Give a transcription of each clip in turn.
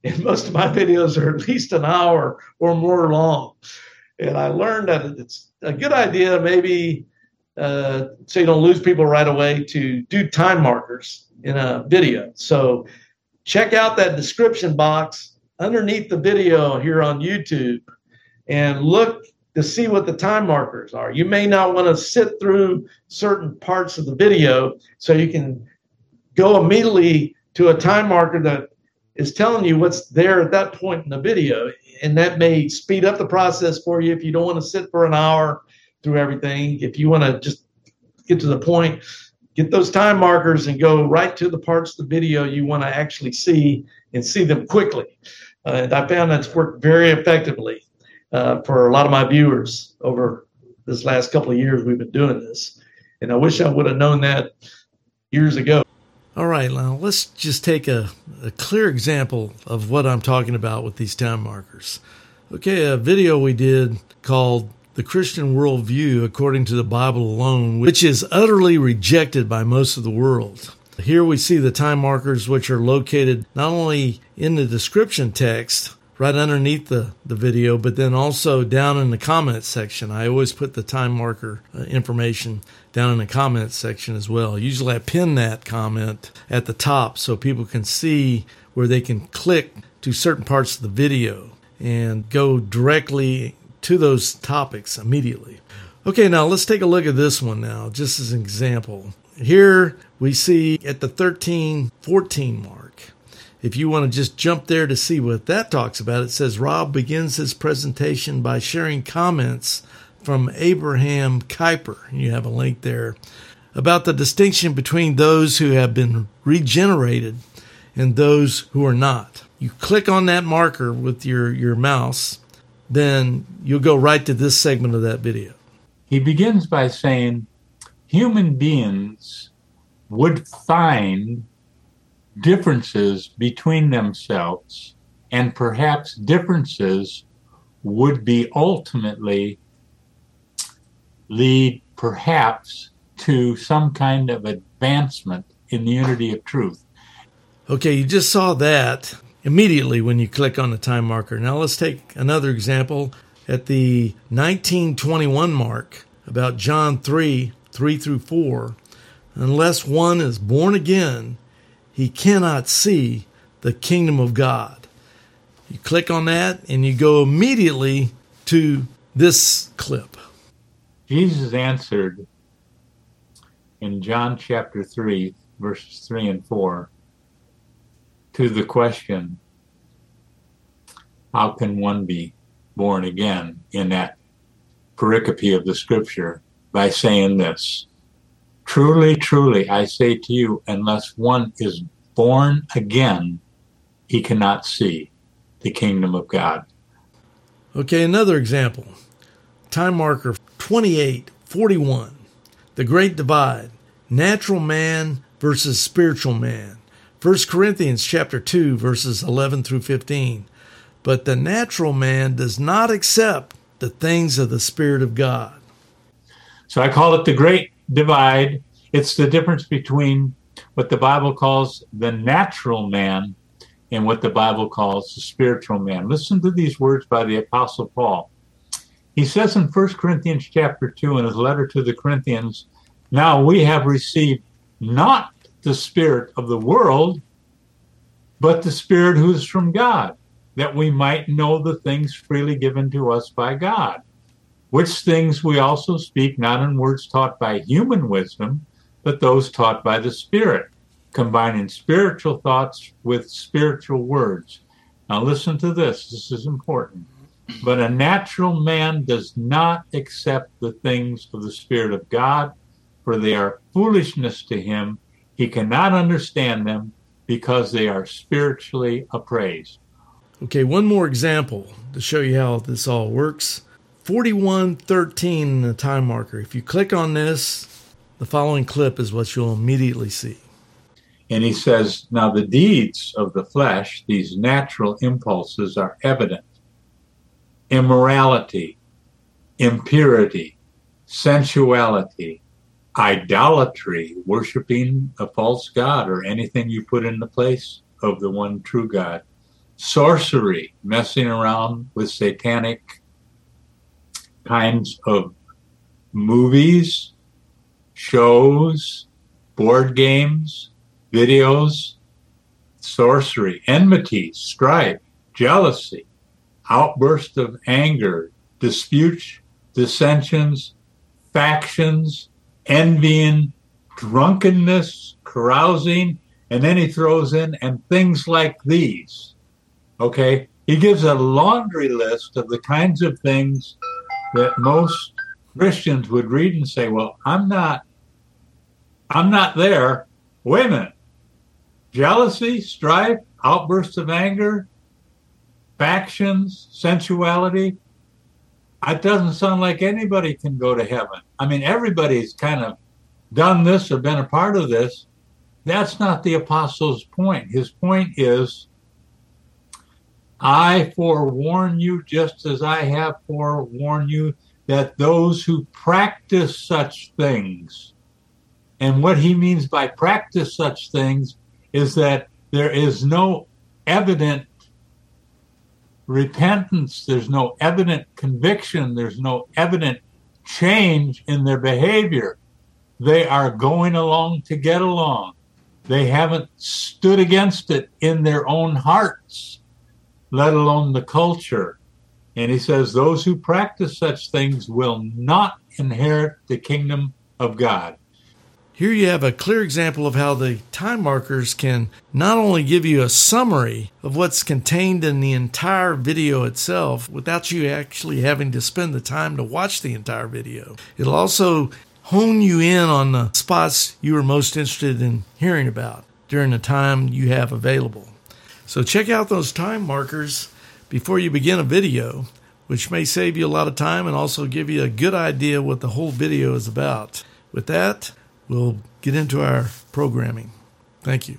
and most of my videos are at least an hour or more long. And I learned that it's a good idea, maybe uh, so you don't lose people right away, to do time markers in a video. So check out that description box underneath the video here on YouTube and look to see what the time markers are. You may not want to sit through certain parts of the video, so you can go immediately to a time marker that is telling you what's there at that point in the video. And that may speed up the process for you if you don't want to sit for an hour through everything. If you want to just get to the point, get those time markers and go right to the parts of the video you want to actually see and see them quickly. Uh, and I found that's worked very effectively uh, for a lot of my viewers over this last couple of years we've been doing this. And I wish I would have known that years ago. All right, now let's just take a, a clear example of what I'm talking about with these time markers. Okay, a video we did called The Christian Worldview According to the Bible Alone, which is utterly rejected by most of the world. Here we see the time markers, which are located not only in the description text, right underneath the, the video, but then also down in the comments section. I always put the time marker uh, information down in the comments section as well. Usually I pin that comment at the top so people can see where they can click to certain parts of the video and go directly to those topics immediately. Okay, now let's take a look at this one now, just as an example. Here we see at the 13 14 mark if you want to just jump there to see what that talks about, it says Rob begins his presentation by sharing comments from Abraham Kuyper. You have a link there about the distinction between those who have been regenerated and those who are not. You click on that marker with your, your mouse, then you'll go right to this segment of that video. He begins by saying, Human beings would find differences between themselves, and perhaps differences would be ultimately lead perhaps to some kind of advancement in the unity of truth. Okay, you just saw that immediately when you click on the time marker. Now let's take another example at the 1921 mark about John 3 3 through 4. Unless one is born again, he cannot see the kingdom of God. You click on that and you go immediately to this clip. Jesus answered in John chapter 3, verses 3 and 4, to the question, How can one be born again? in that pericope of the scripture by saying this Truly, truly, I say to you, unless one is born again, he cannot see the kingdom of God. Okay, another example. Time marker 2841. The Great Divide. Natural man versus spiritual man. 1 Corinthians chapter 2 verses 11 through 15. But the natural man does not accept the things of the spirit of God. So I call it the Great divide. It's the difference between what the Bible calls the natural man and what the Bible calls the spiritual man. Listen to these words by the Apostle Paul. He says in 1 Corinthians chapter 2 in his letter to the Corinthians, Now we have received not the spirit of the world, but the spirit who is from God, that we might know the things freely given to us by God which things we also speak not in words taught by human wisdom, but those taught by the Spirit, combining spiritual thoughts with spiritual words. Now, listen to this, this is important. But a natural man does not accept the things of the Spirit of God, for they are foolishness to him. He cannot understand them because they are spiritually appraised. Okay, one more example to show you how this all works. 4113 in the time marker. If you click on this, the following clip is what you'll immediately see. And he says, Now the deeds of the flesh, these natural impulses, are evident immorality, impurity, sensuality, idolatry, worshiping a false God or anything you put in the place of the one true God, sorcery, messing around with satanic kinds of movies, shows, board games, videos, sorcery, enmity, strife, jealousy, outburst of anger, disputes, dissensions, factions, envying, drunkenness, carousing, and then he throws in and things like these. Okay? He gives a laundry list of the kinds of things that most Christians would read and say, Well, I'm not I'm not there. Wait a minute. Jealousy, strife, outbursts of anger, factions, sensuality. It doesn't sound like anybody can go to heaven. I mean, everybody's kind of done this or been a part of this. That's not the apostle's point. His point is I forewarn you, just as I have forewarned you, that those who practice such things, and what he means by practice such things is that there is no evident repentance, there's no evident conviction, there's no evident change in their behavior. They are going along to get along. They haven't stood against it in their own hearts, let alone the culture. And he says, Those who practice such things will not inherit the kingdom of God. Here you have a clear example of how the time markers can not only give you a summary of what's contained in the entire video itself without you actually having to spend the time to watch the entire video, it'll also hone you in on the spots you are most interested in hearing about during the time you have available. So check out those time markers before you begin a video, which may save you a lot of time and also give you a good idea what the whole video is about. With that, we'll get into our programming. Thank you.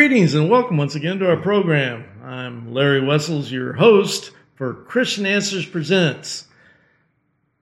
Greetings and welcome once again to our program. I'm Larry Wessels, your host for Christian Answers Presents.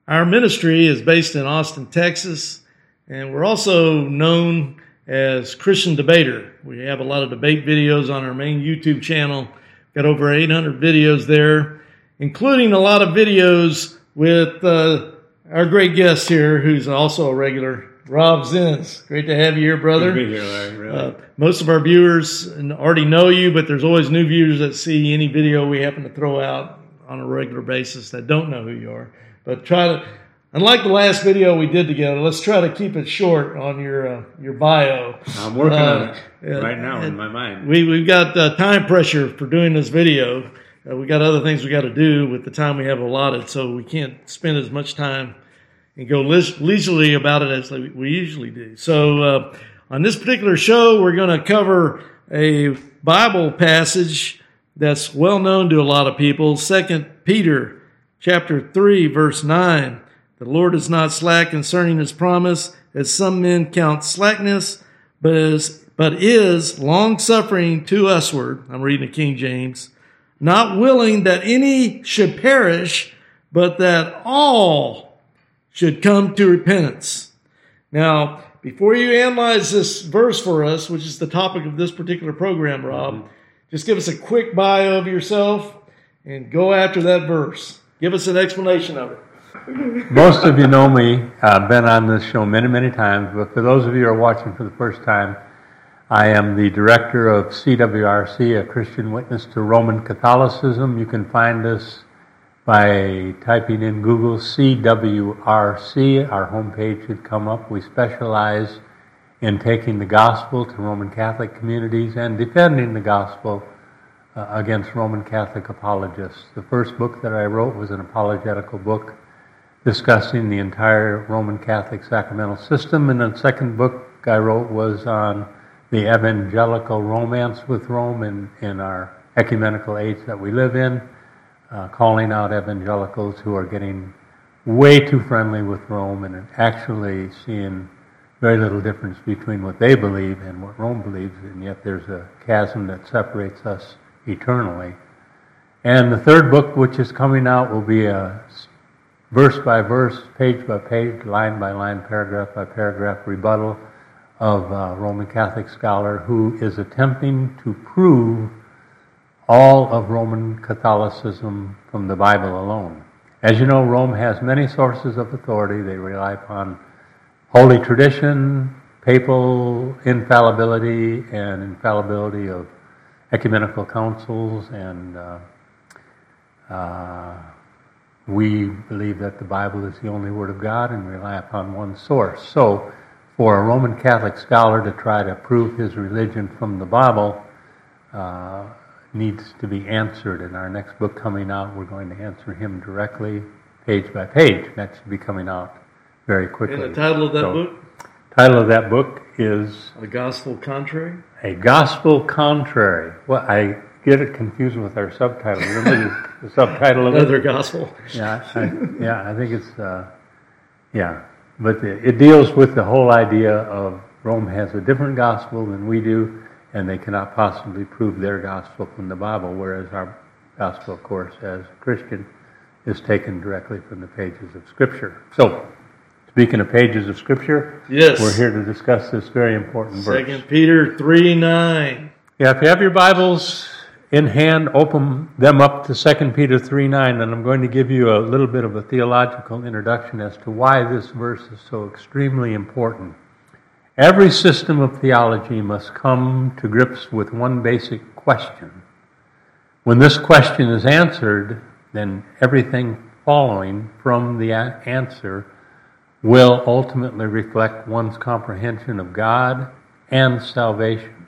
Our ministry is based in Austin, Texas, and we're also known as Christian Debater. We have a lot of debate videos on our main YouTube channel. Got over 800 videos there, including a lot of videos with uh, our great guest here, who's also a regular Rob Zins, great to have you here, brother. Good to be here, Larry. Really. Uh, most of our viewers already know you, but there's always new viewers that see any video we happen to throw out on a regular basis that don't know who you are. But try to, unlike the last video we did together, let's try to keep it short on your uh, your bio. I'm working uh, on it right now in my mind. We we've got uh, time pressure for doing this video. Uh, we got other things we got to do with the time we have allotted, so we can't spend as much time and go leisurely about it as we usually do. So, uh, on this particular show, we're going to cover a Bible passage that's well known to a lot of people. Second Peter chapter 3 verse 9. The Lord is not slack concerning his promise, as some men count slackness, but is, but is long suffering to usward. I'm reading the King James, not willing that any should perish, but that all should come to repentance. Now, before you analyze this verse for us, which is the topic of this particular program, Rob, mm-hmm. just give us a quick bio of yourself and go after that verse. Give us an explanation of it. Most of you know me. I've been on this show many, many times, but for those of you who are watching for the first time, I am the director of CWRC, a Christian Witness to Roman Catholicism. You can find us by typing in Google CWRC. Our homepage should come up. We specialize in taking the gospel to Roman Catholic communities and defending the gospel uh, against Roman Catholic apologists. The first book that I wrote was an apologetical book discussing the entire Roman Catholic sacramental system, and the second book I wrote was on the evangelical romance with Rome in, in our ecumenical age that we live in, uh, calling out evangelicals who are getting way too friendly with Rome and actually seeing very little difference between what they believe and what Rome believes, and yet there's a chasm that separates us eternally. And the third book, which is coming out, will be a verse by verse, page by page, line by line, paragraph by paragraph rebuttal of a Roman Catholic scholar who is attempting to prove all of Roman Catholicism from the Bible alone. As you know, Rome has many sources of authority. They rely upon holy tradition, papal infallibility, and infallibility of ecumenical councils, and uh, uh, we believe that the Bible is the only Word of God and rely upon one source. So, for a Roman Catholic scholar to try to prove his religion from the Bible uh, needs to be answered. In our next book coming out, we're going to answer him directly, page by page. That should be coming out very quickly. And the title of that So, book? Title of that book is The Gospel Contrary? A Gospel Contrary. Well, I get it confused with our subtitle. Remember the, the subtitle of it? Another gospel. Yeah, I, yeah, I think it's, uh, yeah. But the, it deals with the whole idea of Rome has a different gospel than we do, and they cannot possibly prove their gospel from the Bible, whereas our gospel, of course, as a Christian, is taken directly from the pages of Scripture. So, speaking of pages of Scripture, Yes. we're here to discuss this very important verse. Second Peter 3 9. Yeah, if you have your Bibles in hand, open them up to 2 Peter 3 9, and I'm going to give you a little bit of a theological introduction as to why this verse is so extremely important. Every system of theology must come to grips with one basic question. When this question is answered, then everything following from the answer will ultimately reflect one's comprehension of God and salvation.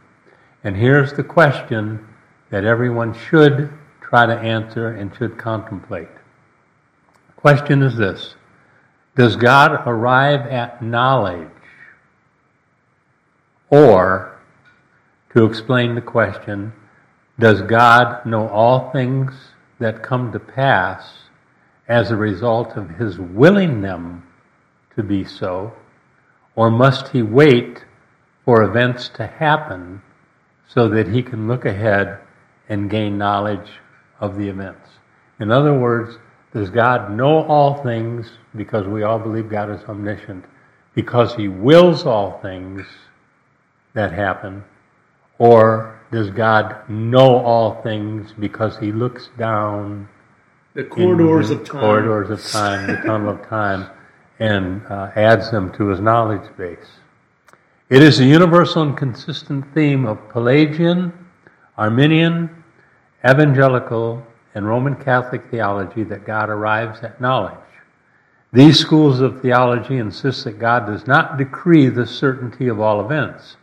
And here's the question that everyone should try to answer and should contemplate. The question is this Does God arrive at knowledge? Or, to explain the question, does God know all things that come to pass as a result of his willing them to be so? Or must he wait for events to happen so that he can look ahead and gain knowledge of the events. In other words, does God know all things because we all believe God is omniscient, because he wills all things that happen, or does God know all things because he looks down The corridors of time. corridors of time, the tunnel of time, and uh, adds them to his knowledge base. It is a universal and consistent theme of Pelagian, Arminian, evangelical, and Roman Catholic theology that God arrives at knowledge. These schools of theology insist that God does not decree the certainty of all events.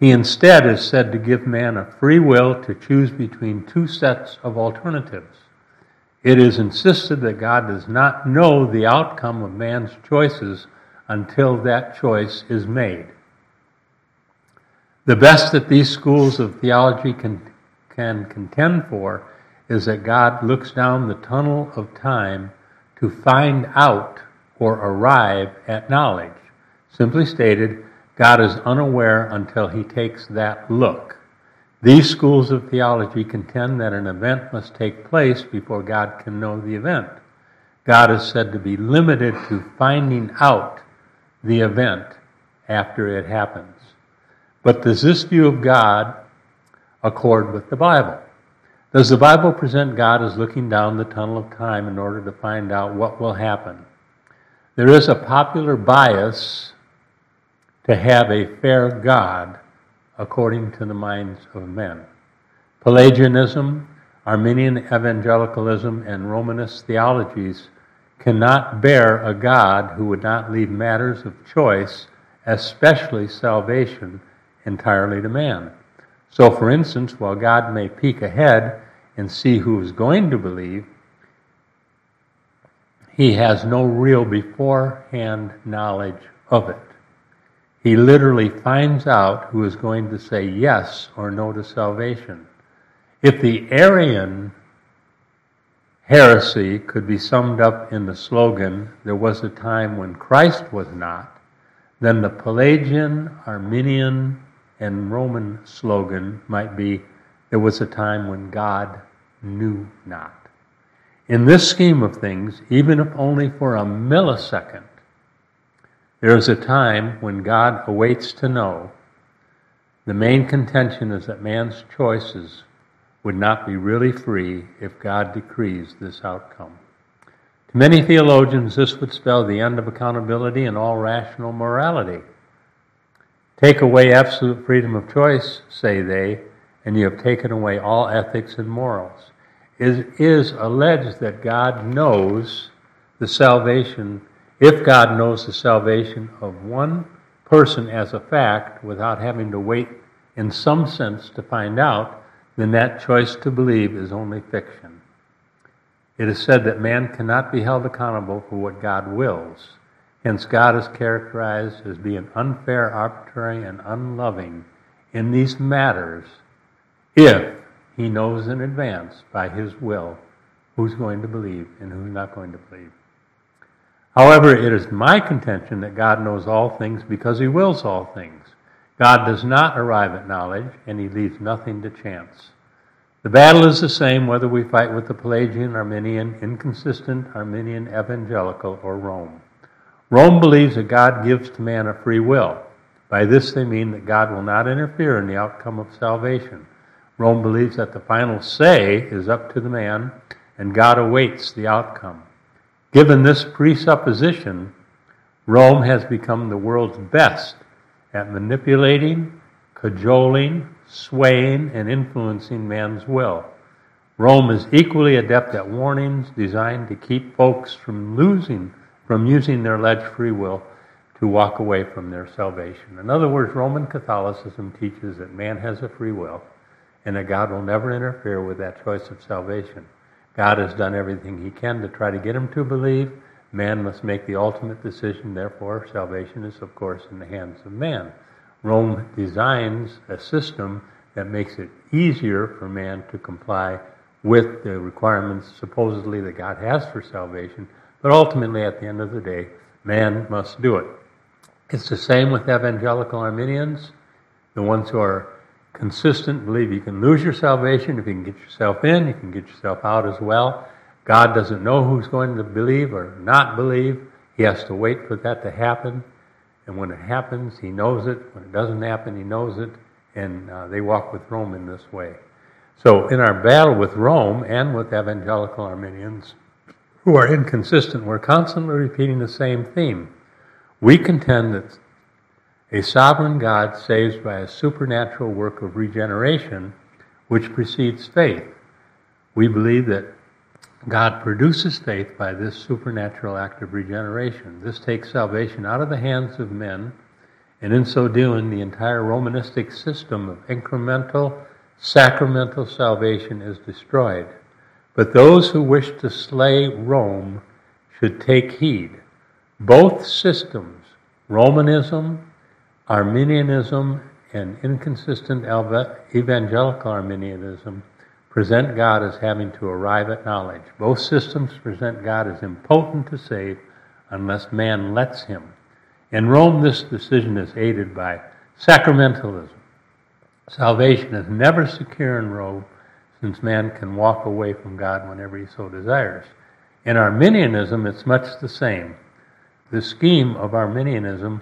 He instead is said to give man a free will to choose between two sets of alternatives. It is insisted that God does not know the outcome of man's choices until that choice is made. The best that these schools of theology can, can contend for is that God looks down the tunnel of time to find out or arrive at knowledge. Simply stated, God is unaware until he takes that look. These schools of theology contend that an event must take place before God can know the event. God is said to be limited to finding out the event after it happens. But does this view of God accord with the Bible? Does the Bible present God as looking down the tunnel of time in order to find out what will happen? There is a popular bias to have a fair God according to the minds of men. Pelagianism, Arminian evangelicalism, and Romanist theologies cannot bear a God who would not leave matters of choice, especially salvation, entirely to man. So, for instance, while God may peek ahead and see who is going to believe, he has no real beforehand knowledge of it. He literally finds out who is going to say yes or no to salvation. If the Arian heresy could be summed up in the slogan, there was a time when Christ was not, then the Pelagian, Arminian, and Roman slogan might be, there was a time when God knew not. In this scheme of things, even if only for a millisecond, there is a time when God awaits to know. The main contention is that man's choices would not be really free if God decrees this outcome. To many theologians, this would spell the end of accountability and all rational morality. Take away absolute freedom of choice, say they, and you have taken away all ethics and morals is, is alleged that God knows the salvation, if God knows the salvation of one person as a fact without having to wait in some sense to find out, then that choice to believe is only fiction. It is said that man cannot be held accountable for what God wills. Hence, God is characterized as being unfair, arbitrary, and unloving in these matters if he knows in advance by His will who's going to believe and who's not going to believe. However, it is my contention that God knows all things because He wills all things. God does not arrive at knowledge, and He leaves nothing to chance. The battle is the same whether we fight with the Pelagian, Arminian, inconsistent, Arminian, evangelical, or Rome. Rome believes that God gives to man a free will. By this they mean that God will not interfere in the outcome of salvation. Rome believes that the final say is up to the man, and God awaits the outcome. Given this presupposition, Rome has become the world's best at manipulating, cajoling, swaying, and influencing man's will. Rome is equally adept at warnings designed to keep folks from losing, from using their alleged free will to walk away from their salvation. In other words, Roman Catholicism teaches that man has a free will and that God will never interfere with that choice of salvation. God has done everything he can to try to get him to believe. Man must make the ultimate decision. Therefore, salvation is, of course, in the hands of man. Rome designs a system that makes it easier for man to comply with the requirements supposedly that God has for salvation, but ultimately, at the end of the day, man must do it. It's the same with evangelical Arminians, the ones who are consistent, believe you can lose your salvation if you can get yourself in, you can get yourself out as well. God doesn't know who's going to believe or not believe. He has to wait for that to happen. And when it happens, he knows it. When it doesn't happen, he knows it. And uh, they walk with Rome in this way. So, in our battle with Rome and with evangelical Arminians who are inconsistent, we're constantly repeating the same theme. We contend that a sovereign God saves by a supernatural work of regeneration which precedes faith. We believe that God produces faith by this supernatural act of regeneration. This takes salvation out of the hands of men, and in so doing, the entire Romanistic system of incremental, sacramental salvation is destroyed. But those who wish to slay Rome should take heed. Both systems, Romanism Arminianism and inconsistent evangelical Arminianism present God as having to arrive at knowledge. Both systems present God as impotent to save unless man lets him. In Rome, this decision is aided by sacramentalism. Salvation is never secure in Rome since man can walk away from God whenever he so desires. In Arminianism, it's much the same. The scheme of Arminianism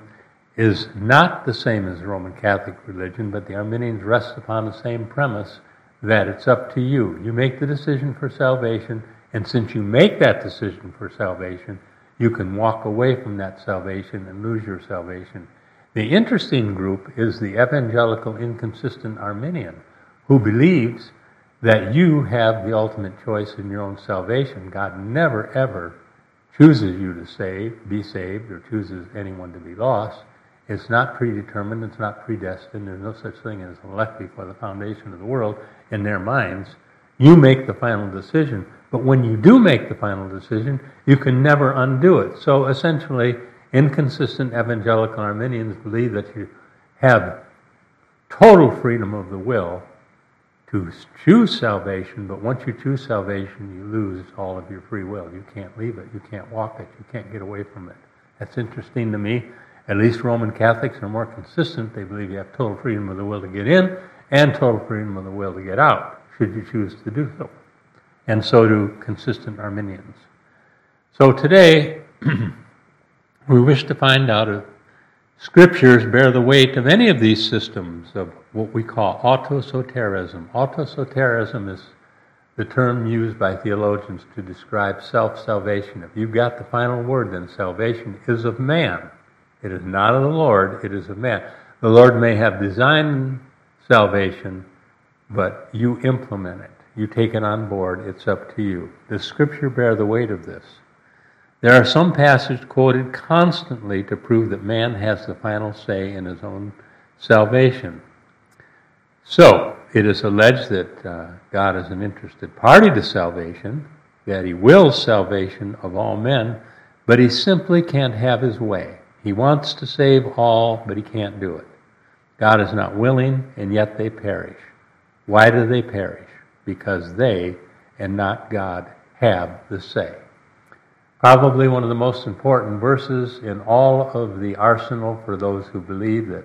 is not the same as the Roman Catholic religion, but the Arminians rest upon the same premise that it's up to you. You make the decision for salvation, and since you make that decision for salvation, you can walk away from that salvation and lose your salvation. The interesting group is the evangelical inconsistent Arminian, who believes that you have the ultimate choice in your own salvation. God never ever chooses you to save, be saved, or chooses anyone to be lost. It's not predetermined, it's not predestined, there's no such thing as elect before the foundation of the world in their minds. You make the final decision. But when you do make the final decision, you can never undo it. So essentially, inconsistent evangelical Arminians believe that you have total freedom of the will to choose salvation, but once you choose salvation, you lose all of your free will. You can't leave it. You can't walk it. You can't get away from it. That's interesting to me. At least Roman Catholics are more consistent. They believe you have total freedom of the will to get in and total freedom of the will to get out, should you choose to do so. And so do consistent Arminians. So today, we wish to find out if scriptures bear the weight of any of these systems of what we call autosoterism. Autosoterism is the term used by theologians to describe self salvation. If you've got the final word, then salvation is of man. It is not of the Lord, it is of man. The Lord may have designed salvation, but you implement it. You take it on board. It's up to you. The scripture bear the weight of this. There are some passages quoted constantly to prove that man has the final say in his own salvation. So, it is alleged that uh, God is an interested party to salvation, that he wills salvation of all men, but he simply can't have his way. He wants to save all, but he can't do it. God is not willing, and yet they perish. Why do they perish? Because they, and not God, have the say. Probably one of the most important verses in all of the arsenal for those who believe that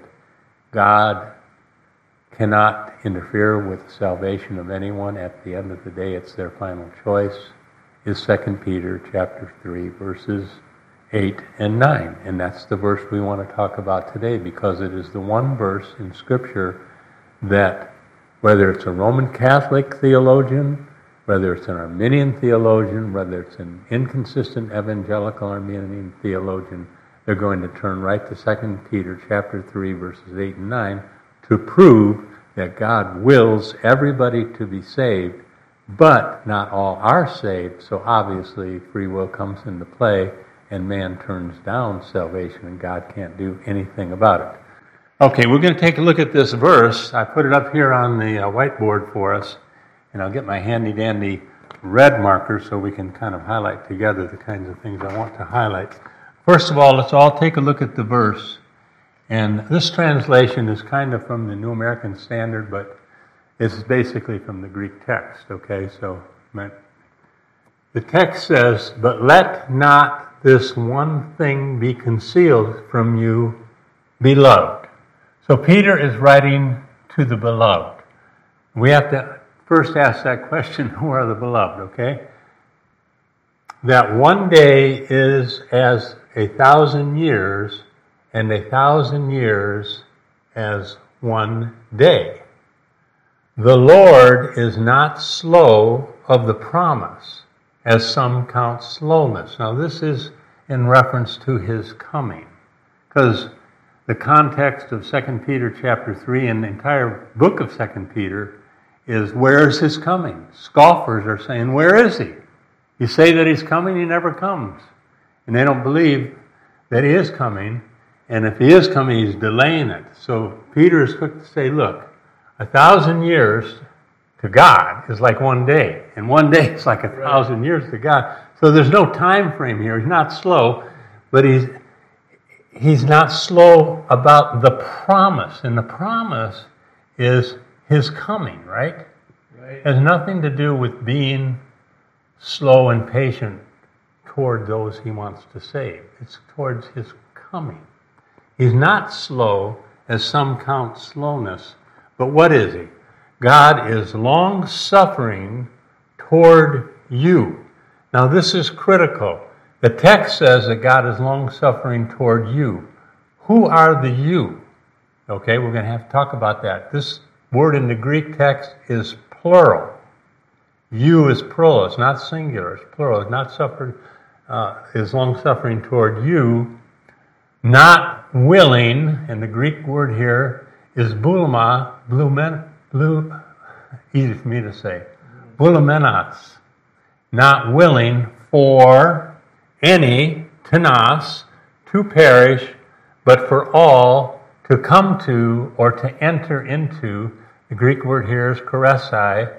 God cannot interfere with the salvation of anyone. At the end of the day, it's their final choice. Is 2 Peter chapter 3, verses 8 and 9. And that's the verse we want to talk about today because it is the one verse in Scripture that, whether it's a Roman Catholic theologian whether it's an Arminian theologian, whether it's an inconsistent evangelical Arminian theologian, they're going to turn right to 2 Peter chapter 3 verses 8 and 9 to prove that God wills everybody to be saved, but not all are saved. So obviously free will comes into play and man turns down salvation and God can't do anything about it. Okay, we're going to take a look at this verse. I put it up here on the uh, whiteboard for us and I'll get my handy dandy red marker so we can kind of highlight together the kinds of things I want to highlight. First of all, let's all take a look at the verse. And this translation is kind of from the New American Standard, but it's basically from the Greek text, okay? So the text says, But let not this one thing be concealed from you, beloved. So Peter is writing to the beloved. We have to first ask that question who are the beloved, okay? That one day is as a thousand years, and a thousand years as one day. The Lord is not slow of the promise, as some count slowness. Now, this is in reference to his coming, because the context of 2 Peter chapter 3 and the entire book of 2 Peter is where is his coming? Scoffers are saying, Where is he? You say that he's coming, he never comes. And they don't believe that he is coming. And if he is coming, he's delaying it. So Peter is quick to say, Look, a thousand years to God is like one day. And one day is like a thousand years to God. So there's no time frame here. He's not slow, but he's he's not slow about the promise. And the promise is his coming, right? Right. Has nothing to do with being slow and patient toward those he wants to save. It's towards his coming. He's not slow as some count slowness, but what is he? God is long suffering toward you. Now, this is critical. The text says that God is long suffering toward you. Who are the you? Okay, we're going to have to talk about that. This word in the Greek text is plural. You is plural, it's not singular, it's plural. It's not suffering, uh, is long suffering toward you, not willing, and the Greek word here is boulema, blumen, blue, easy for me to say, boulemenos, not willing for any, tinas, to perish, but for all to come to or to enter into, the Greek word here is charesai,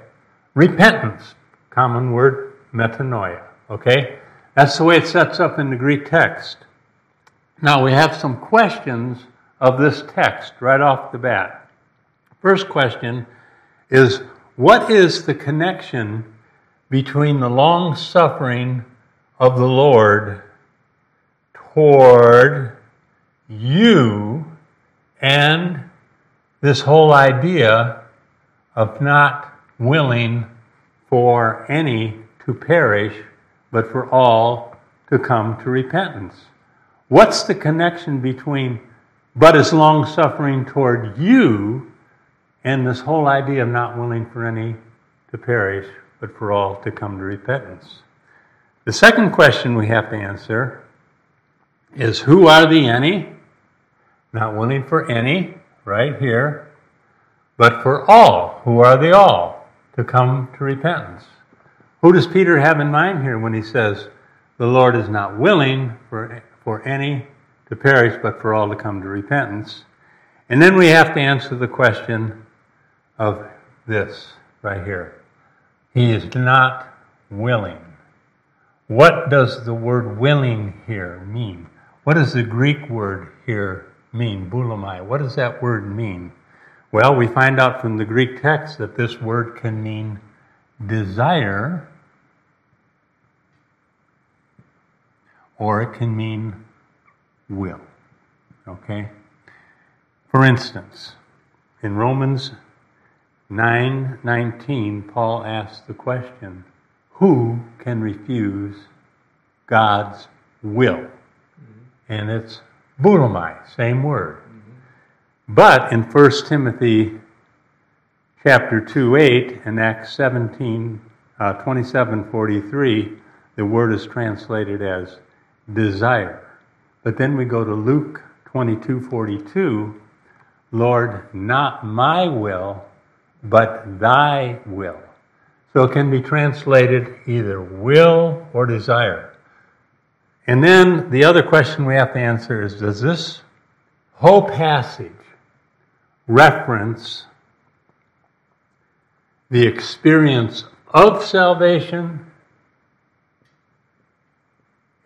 repentance. Common word, metanoia. Okay? That's the way it sets up in the Greek text. Now we have some questions of this text right off the bat. First question is what is the connection between the long suffering of the Lord toward you and this whole idea of not willing for any to perish, but for all to come to repentance. What's the connection between but is long suffering toward you and this whole idea of not willing for any to perish, but for all to come to repentance? The second question we have to answer is who are the any? Not willing for any, right here, but for all. Who are the all? To come to repentance. Who does Peter have in mind here when he says, the Lord is not willing for, for any to perish, but for all to come to repentance? And then we have to answer the question of this right here. He is not willing. What does the word willing here mean? What does the Greek word here mean, boulomai? What does that word mean? Well, we find out from the Greek text that this word can mean desire or it can mean will. Okay? For instance, in Romans 9:19, Paul asks the question, who can refuse God's will? and it's boulomai, same word. Mm-hmm. But in 1 Timothy chapter 2, 8 and Acts 17, uh, 27, 43, the word is translated as desire. But then we go to Luke 22, 42, Lord, not my will, but thy will. So it can be translated either will or desire. And then the other question we have to answer is Does this whole passage reference the experience of salvation,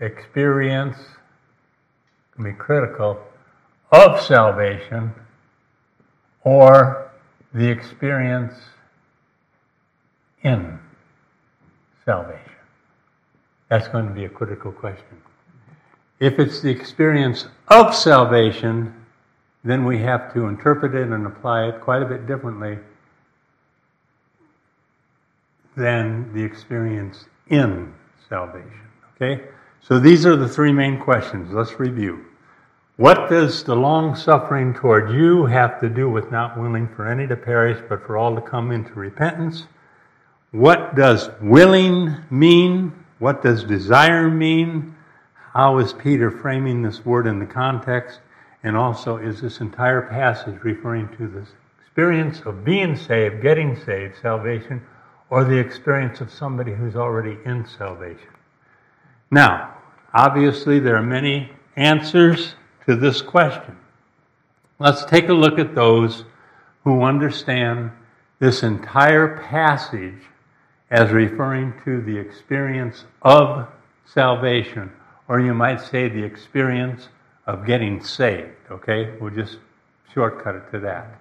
experience, can be critical, of salvation, or the experience in salvation? That's going to be a critical question. If it's the experience of salvation, then we have to interpret it and apply it quite a bit differently than the experience in salvation. Okay? So these are the three main questions. Let's review. What does the long suffering toward you have to do with not willing for any to perish, but for all to come into repentance? What does willing mean? What does desire mean? How is Peter framing this word in the context? And also, is this entire passage referring to the experience of being saved, getting saved, salvation, or the experience of somebody who's already in salvation? Now, obviously, there are many answers to this question. Let's take a look at those who understand this entire passage as referring to the experience of salvation or you might say the experience of getting saved. Okay? We'll just shortcut it to that.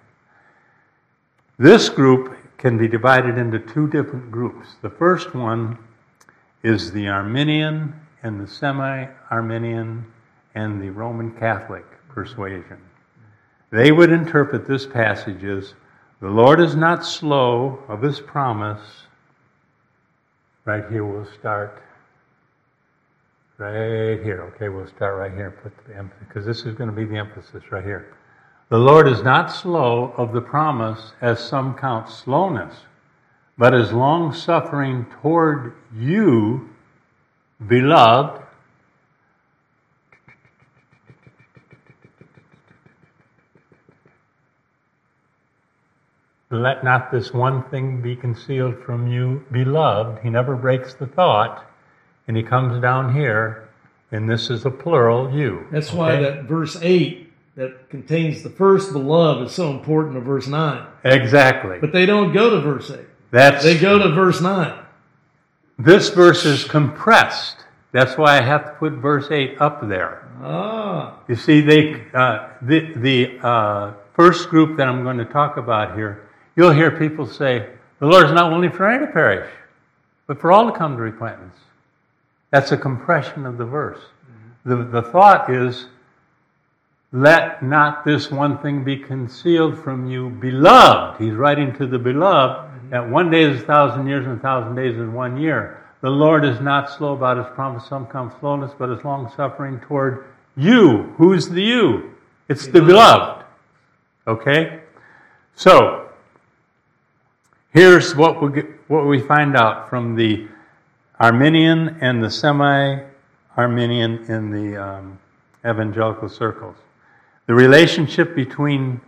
This group can be divided into two different groups. The first one is the Arminian and the semi Arminian and the Roman Catholic persuasion. They would interpret this passage as the Lord is not slow of his promise. Right here, we'll start right here. Okay, we'll start right here. Put the emphasis because this is going to be the emphasis right here. The Lord is not slow of the promise, as some count slowness, but is long suffering toward you, beloved. Let not this one thing be concealed from you, beloved. He never breaks the thought and he comes down here, and this is a plural you. That's okay? why that verse 8 that contains the first beloved is so important to verse 9. Exactly. But they don't go to verse 8. That's They go to verse 9. this verse is compressed. That's why I have to put verse 8 up there. Ah. You see, they uh, the the uh, first group that I'm going to talk about here, you'll hear people say, "The Lord is not willing for any to perish, but for all to come to repentance." That's a compression of the verse. Mm-hmm. The the thought is, "Let not this one thing be concealed from you, beloved." He's writing to the beloved mm-hmm. that one day is a thousand years, and a thousand days is one year. The Lord is not slow about his promise, some come slowness, but is long suffering toward you. Who's the you? It's the beloved. Okay? So, here's what we, get, what we find out from the Arminian and the semi Arminian in the um, evangelical circles. The relationship between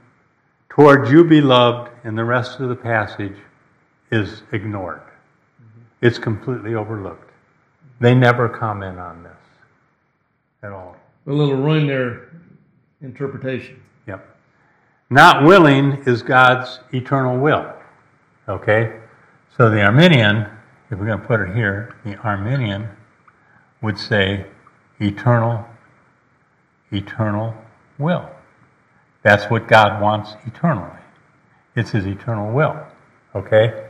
toward you, beloved, and the rest of the passage is ignored. It's completely overlooked. They never comment on this at all. A little ruin their interpretation. Yep. Not willing is God's eternal will. Okay? So the Arminian, if we're going to put it here, the Arminian would say eternal, eternal will. That's what God wants eternally. It's His eternal will. Okay?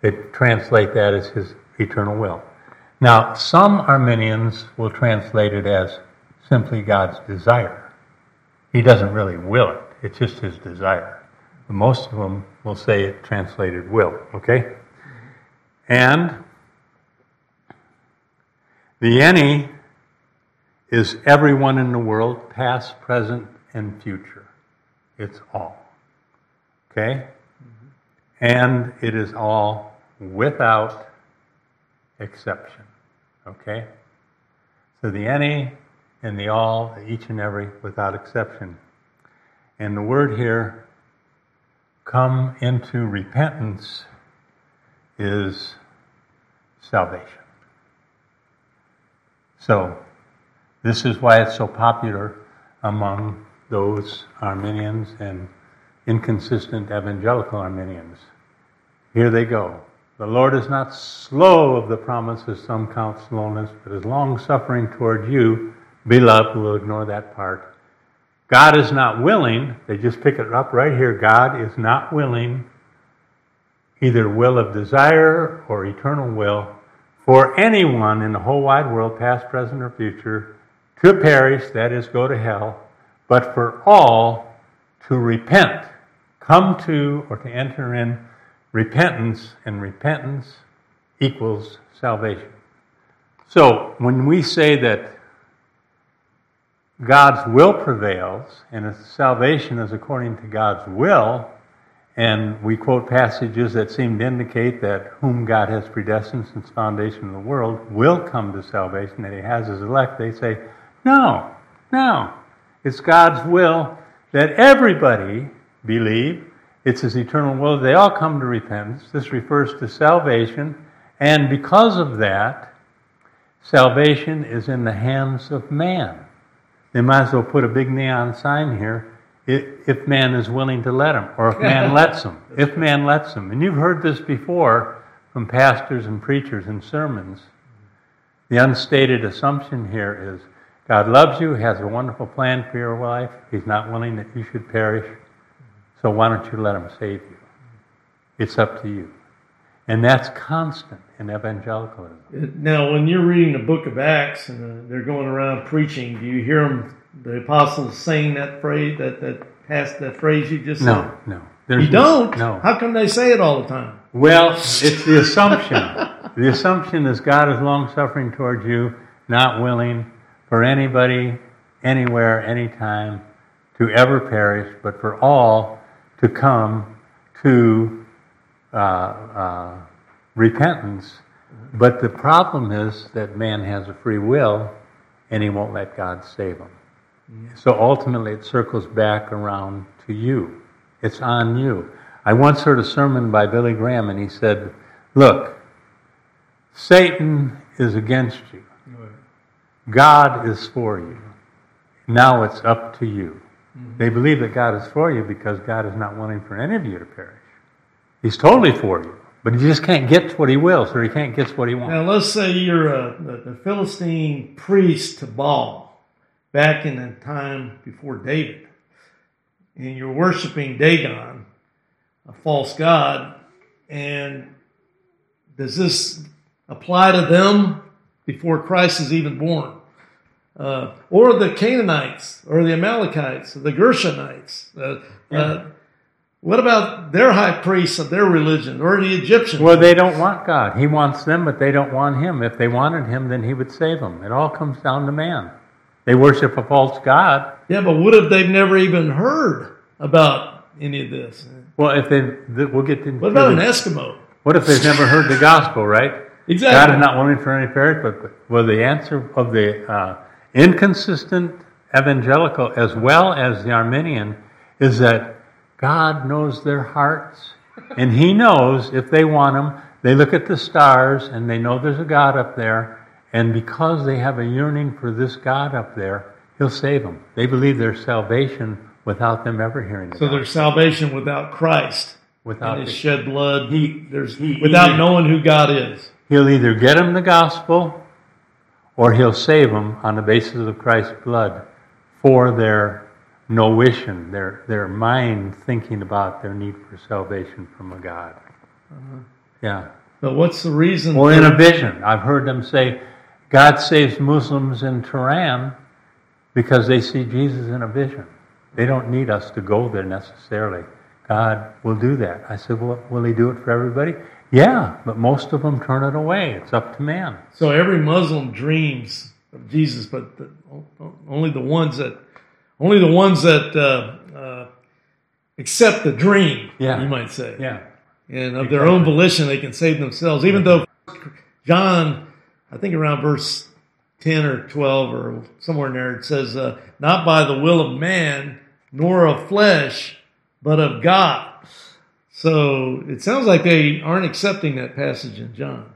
They translate that as His eternal will. Now, some Arminians will translate it as simply God's desire. He doesn't really will it, it's just His desire. Most of them will say it translated will. Okay? And the any is everyone in the world, past, present, and future. It's all. Okay? And it is all without exception. Okay? So the any and the all, each and every, without exception. And the word here, come into repentance, is salvation. So, this is why it's so popular among those Arminians and inconsistent evangelical Arminians. Here they go. The Lord is not slow of the promise, as some count slowness, but is long suffering toward you, beloved. We'll ignore that part. God is not willing, they just pick it up right here. God is not willing, either will of desire or eternal will, for anyone in the whole wide world, past, present, or future, to perish, that is, go to hell, but for all to repent, come to or to enter in repentance, and repentance equals salvation. So when we say that God's will prevails and salvation is according to God's will, and we quote passages that seem to indicate that whom God has predestined since foundation of the world will come to salvation, that he has his elect, they say, no, no. It's God's will that everybody believe. It's his eternal will they all come to repentance. This refers to salvation, and because of that, salvation is in the hands of man. They might as well put a big neon sign here if man is willing to let him, or if man lets him. If man lets him. And you've heard this before from pastors and preachers in sermons. The unstated assumption here is God loves you, has a wonderful plan for your life. He's not willing that you should perish. So why don't you let him save you? It's up to you. And that's constant in evangelicalism. Now, when you're reading the book of Acts and uh, they're going around preaching, do you hear them, the apostles saying that phrase, that that past that phrase you just No, no. said? There's You don't? No. How come they say it all the time? Well, it's the assumption. the assumption is God is long suffering towards you, not willing for anybody, anywhere, anytime to ever perish, but for all to come to uh, uh, repentance. But the problem is that man has a free will and he won't let God save him. So ultimately, it circles back around to you. It's on you. I once heard a sermon by Billy Graham, and he said, Look, Satan is against you, God is for you. Now it's up to you. They believe that God is for you because God is not willing for any of you to perish. He's totally for you. But he just can't get what he wills, or he can't get what he wants. Now, let's say you're a, a Philistine priest to Baal back in the time before David, and you're worshiping Dagon, a false god, and does this apply to them before Christ is even born? Uh, or the Canaanites, or the Amalekites, or the Gershonites. Uh, Yeah. uh, what about their high priests of their religion, or the Egyptians? Well, they don't want God. He wants them, but they don't want him. If they wanted him, then he would save them. It all comes down to man. They worship a false God. Yeah, but what if they've never even heard about any of this? Well, if they, th- we'll get into What about an Eskimo? What if they've never heard the gospel, right? Exactly. God is not willing for any perish, but, but well, the answer of the uh, inconsistent evangelical as well as the Arminian is that God knows their hearts, and He knows if they want Him. They look at the stars and they know there's a God up there, and because they have a yearning for this God up there, He'll save them. They believe their salvation without them ever hearing So there's salvation without Christ Without His shed blood. He- there's he without either- knowing who God is. He'll either get them the gospel or he'll save them on the basis of Christ's blood for their notion, their, their mind thinking about their need for salvation from a God. Uh-huh. Yeah. But what's the reason? Or in a vision. I've heard them say, God saves Muslims in Tehran because they see Jesus in a vision. They don't need us to go there necessarily. God will do that. I said, well, will he do it for everybody? Yeah, but most of them turn it away. It's up to man. so every Muslim dreams of Jesus, but the, only the ones that only the ones that uh, uh, accept the dream. Yeah. you might say. Yeah. and of their own volition they can save themselves even though john i think around verse 10 or 12 or somewhere in there it says uh, not by the will of man nor of flesh but of god so it sounds like they aren't accepting that passage in john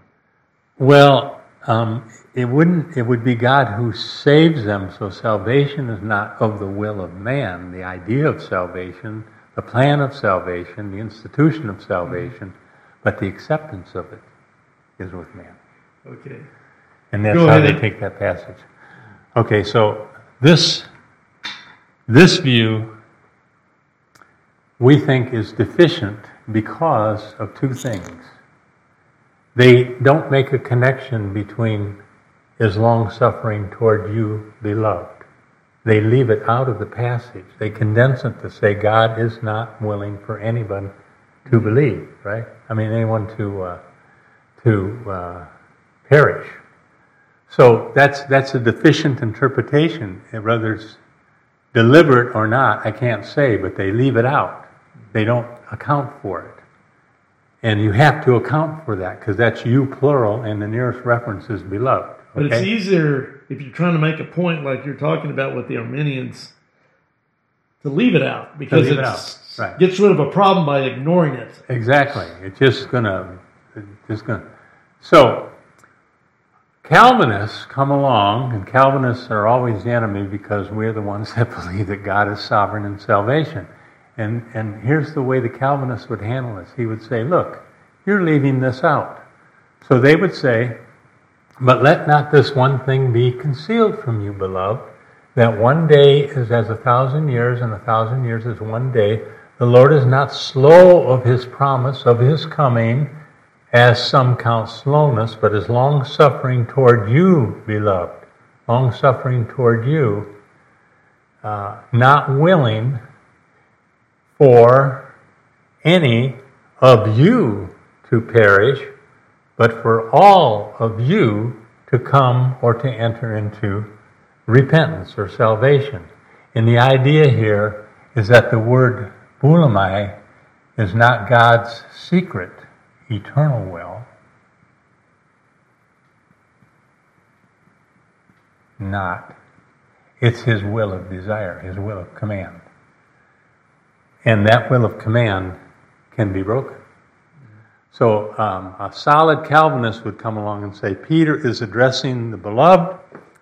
Well, um, it wouldn't. It would be God who saves them. So salvation is not of the will of man. The idea of salvation, the plan of salvation, the institution of salvation, but the acceptance of it is with man. okay And that's Go how ahead. they take that passage. Okay, so this this view we think is deficient because of two things. They don't make a connection between is long suffering toward you, beloved. They leave it out of the passage. They condense it to say God is not willing for anyone to believe, right? I mean, anyone to uh, to uh, perish. So that's that's a deficient interpretation. Whether it's deliberate or not, I can't say, but they leave it out. They don't account for it. And you have to account for that because that's you plural, and the nearest reference is beloved. But it's easier if you're trying to make a point like you're talking about with the Arminians to leave it out because it it out, right. gets rid of a problem by ignoring it Exactly. It's just gonna, it's just gonna. So, Calvinists come along, and Calvinists are always the enemy because we're the ones that believe that God is sovereign in salvation. And and here's the way the Calvinist would handle this. He would say, "Look, you're leaving this out." So they would say, "But let not this one thing be concealed from you, beloved." that one day is as a thousand years, and a thousand years is one day. The Lord is not slow of his promise, of his coming, as some count slowness, but is long suffering toward you, beloved. Long suffering toward you, uh, not willing for any of you to perish, but for all of you to come or to enter into repentance or salvation. And the idea here is that the word boulomai is not God's secret eternal will. Not. It's his will of desire, his will of command. And that will of command can be broken. So um, a solid Calvinist would come along and say Peter is addressing the beloved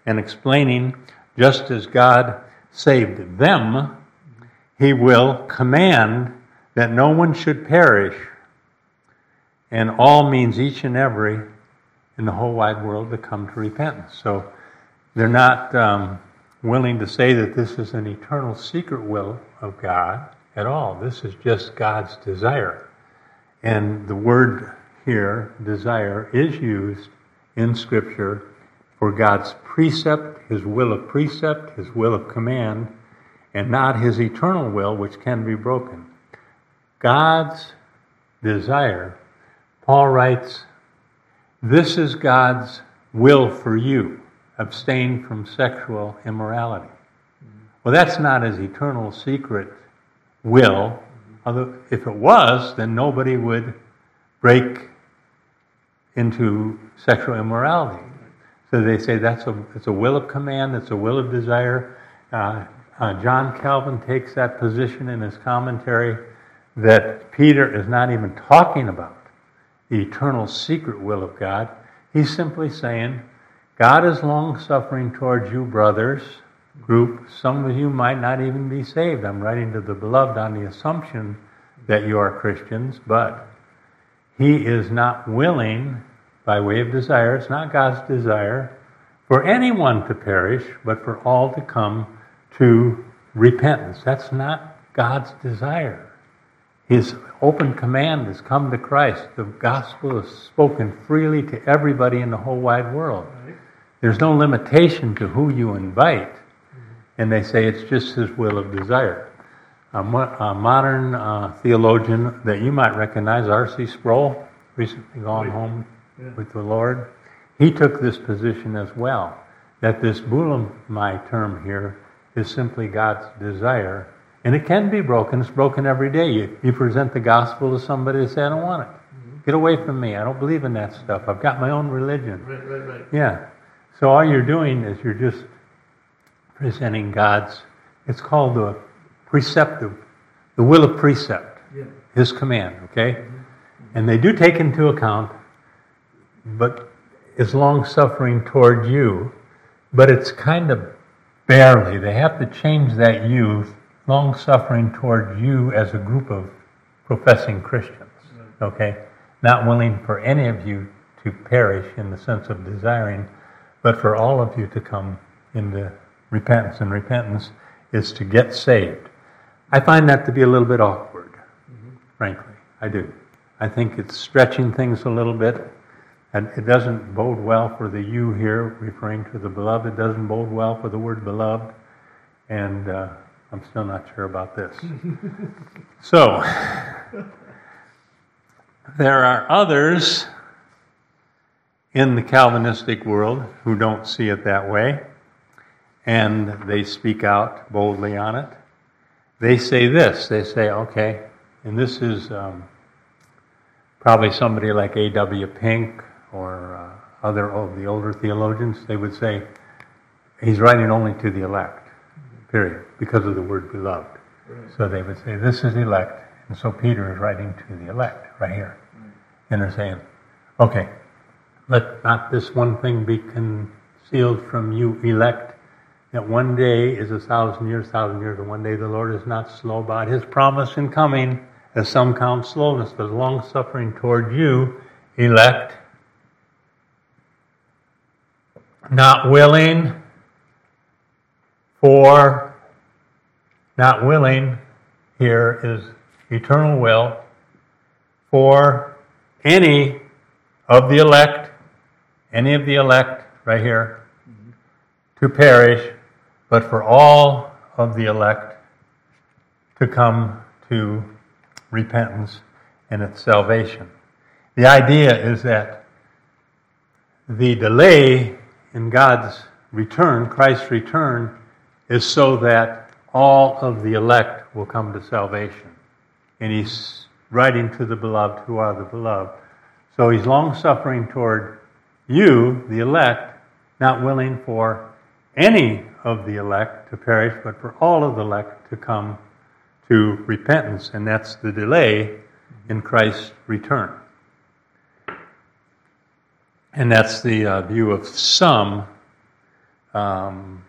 and explaining just as God saved them, he will command that no one should perish. And all means each and every in the whole wide world to come to repentance. So they're not um, willing to say that this is an eternal secret will of God at all. This is just God's desire. And the word here, desire, is used in Scripture for God's precept, His will of precept, His will of command, and not His eternal will, which can be broken. God's desire, Paul writes, this is God's will for you abstain from sexual immorality. Well, that's not his eternal secret will. If it was, then nobody would break into sexual immorality. So they say that's a, it's a will of command, it's a will of desire. Uh, uh, John Calvin takes that position in his commentary that Peter is not even talking about the eternal secret will of God. He's simply saying, God is long suffering towards you, brothers, group. Some of you might not even be saved. I'm writing to the beloved on the assumption that you are Christians, but He is not willing, by way of desire, it's not God's desire, for anyone to perish, but for all to come to repentance. That's not God's desire. His open command has come to Christ. The gospel is spoken freely to everybody in the whole wide world. There's no limitation to who you invite. And they say it's just his will of desire. A, modern uh, theologian that you might recognize, R.C. Sproul, recently gone home with the Lord, he took this position as well. That this boulomai term here is simply God's desire and it can be broken. It's broken every day. You, you present the gospel to somebody and say, I don't want it. Mm-hmm. Get away from me. I don't believe in that stuff. I've got my own religion. Right, right, right. Yeah. So all you're doing is you're just presenting God's, it's called the preceptive, the will of precept, yeah. His command, okay? Mm-hmm. And they do take into account, but is long suffering toward you, but it's kind of barely. They have to change that you long suffering toward you as a group of professing Christians, okay? Not willing for any of you to perish in the sense of desiring, but for all of you to come into repentance. And repentance is to get saved. I find that to be a little bit awkward, mm-hmm. frankly. I do. I think it's stretching things a little bit. And it doesn't bode well for the you here, referring to the beloved. It doesn't bode well for the word beloved. And uh, I'm still not sure about this. so, there are others in the Calvinistic world who don't see it that way, and they speak out boldly on it. They say this they say, okay, and this is um, probably somebody like A.W. Pink or uh, other of the older theologians, they would say, he's writing only to the elect period, because of the word beloved. Right. So they would say, This is elect. And so Peter is writing to the elect right here. Right. And they're saying, Okay, let not this one thing be concealed from you, elect, that one day is a thousand years, thousand years, and one day the Lord is not slow about his promise in coming, as some count slowness, but long suffering toward you, elect, not willing for not willing here is eternal will for any of the elect, any of the elect right here, to perish, but for all of the elect to come to repentance and its salvation. The idea is that the delay in God's return, Christ's return, is so that all of the elect will come to salvation. And he's writing to the beloved who are the beloved. So he's long suffering toward you, the elect, not willing for any of the elect to perish, but for all of the elect to come to repentance. And that's the delay in Christ's return. And that's the uh, view of some. Um,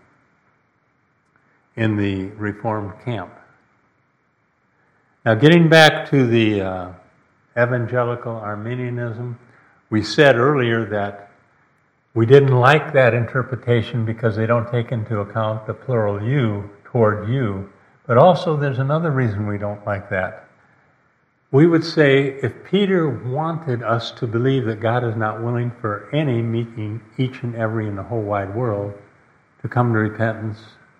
in the Reformed camp. Now, getting back to the uh, evangelical Arminianism. We said earlier that we didn't like that interpretation because they don't take into account the plural you toward you. But also, there's another reason we don't like that. We would say if Peter wanted us to believe that God is not willing for any, meeting each and every in the whole wide world, to come to repentance,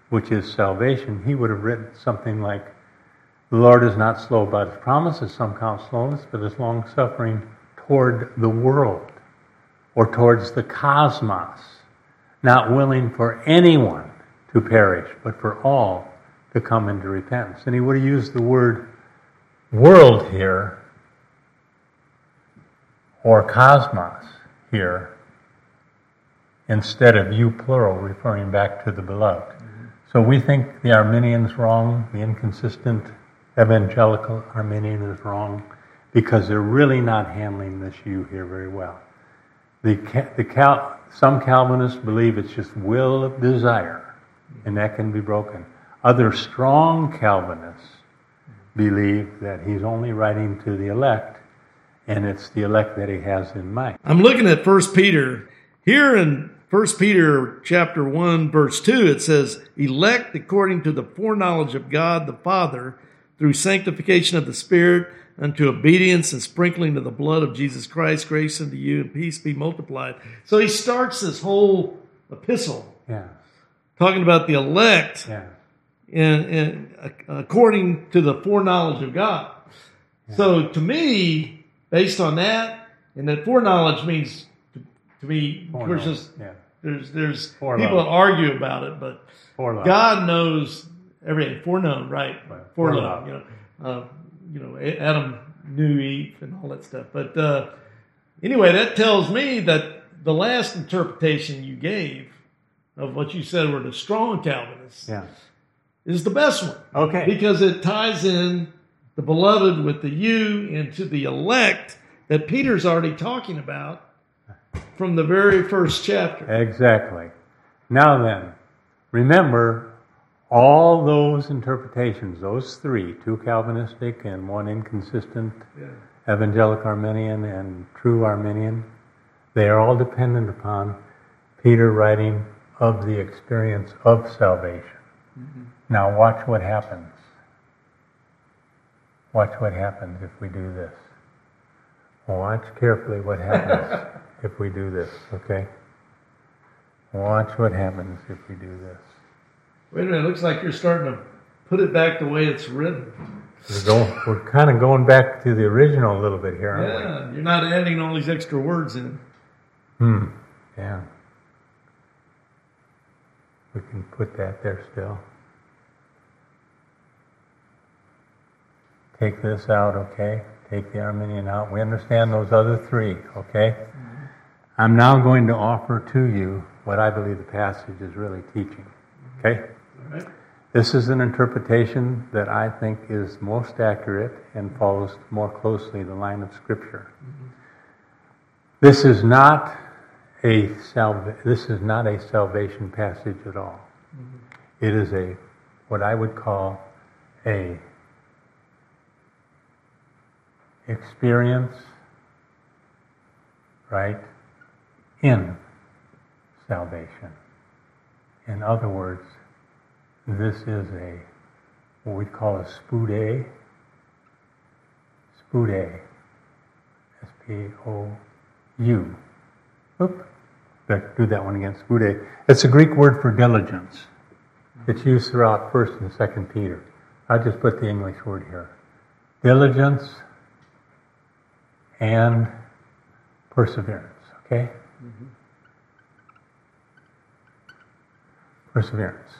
which is salvation, he would have written something like, The Lord is not slow about his promises, some count slowness, but is long suffering toward the world or towards the cosmos, not willing for anyone to perish, but for all to come into repentance. And he would have used the word world here or cosmos here instead of you plural, referring back to the beloved. So we think the Arminian's wrong, the inconsistent evangelical Arminian is wrong, because they're really not handling this you here very well. The, the Cal, some Calvinists believe it's just will of desire, and that can be broken. Other strong Calvinists believe that he's only writing to the elect, and it's the elect that he has in mind. I'm looking at First Peter here in First Peter chapter 1 verse 2 it says elect according to the foreknowledge of God the Father through sanctification of the Spirit unto obedience and sprinkling of the blood of Jesus Christ grace unto you and peace be multiplied. So he starts this whole epistle yeah. talking about the elect yeah. and, and according to the foreknowledge of God. Yeah. So to me, based on that, and that foreknowledge means to, to me, of course, just yeah. There's there's people that argue about it, but God knows everything. Foreknown, right? right. Foreknown. You know, uh, you know, Adam knew Eve and all that stuff. But uh, anyway, that tells me that the last interpretation you gave of what you said were the strong Calvinists yeah. is the best one. Okay. Because it ties in the beloved with the you into the elect that Peter's already talking about from the very first chapter. Exactly. Now then, remember all those interpretations, those three, two Calvinistic and one inconsistent, yeah. evangelical Arminian and true Arminian, they are all dependent upon Peter writing of the experience of salvation. Mm-hmm. Now, watch what happens. Watch what happens if we do this. Watch carefully what happens if we do this, okay? Watch what happens if we do this. Wait a minute, it looks like you're starting to put it back the way it's written. We're, going, we're kind of going back to the original a little bit here, aren't yeah, we? you're not adding all these extra words in. Hmm, yeah. We can put that there still. Take this out, okay? Take the Arminian out. We understand those other three, okay? Mm-hmm. I'm now going to offer to you what I believe the passage is really teaching, okay? This is an interpretation that I think is most accurate and follows more closely the line of Scripture. Mm-hmm. This is not a salva- this is not a salvation passage at all. Mm-hmm. It is a what I would call a experience, right, in salvation. In other words, this is a what we call a spoude. Spoude. S P O U. Oop. Do that one again. Spoude. It's a Greek word for diligence. It's used throughout First and Second Peter. I just put the English word here. Diligence and perseverance. Okay. Mm-hmm. Perseverance.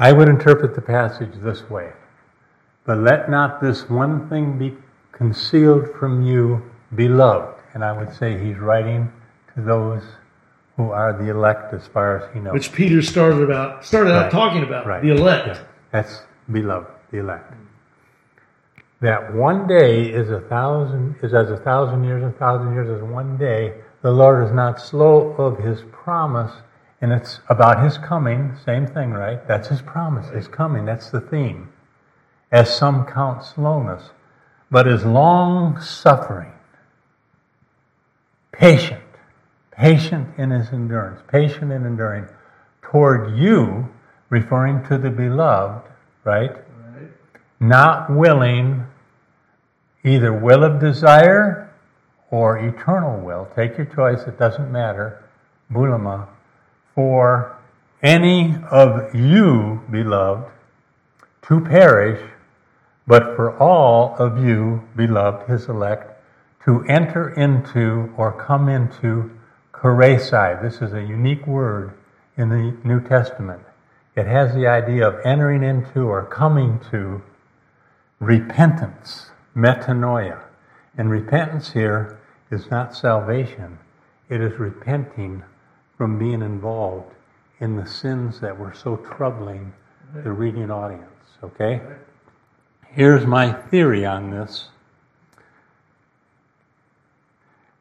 I would interpret the passage this way But let not this one thing be concealed from you, beloved. And I would say he's writing to those who are the elect as far as he knows. Which Peter started about started right. out talking about, right. the elect. Yeah. That's beloved, the elect. That one day is a thousand is as a thousand years, a thousand years as one day. The Lord is not slow of his promise, and it's about his coming, same thing, right? That's his promise, his coming, that's the theme. As some count slowness, but is long suffering, patient, patient in his endurance, patient in enduring toward you, referring to the beloved, right? Right. Not willing, either will of desire or eternal will. Take your choice, it doesn't matter. Bulama. For any of you, beloved, to perish, but for all of you, beloved, his elect, to enter into or come into choresai. This is a unique word in the New Testament. It has the idea of entering into or coming to repentance, metanoia. And repentance here is not salvation, it is repenting from being involved in the sins that were so troubling the reading audience. Okay? Here's my theory on this.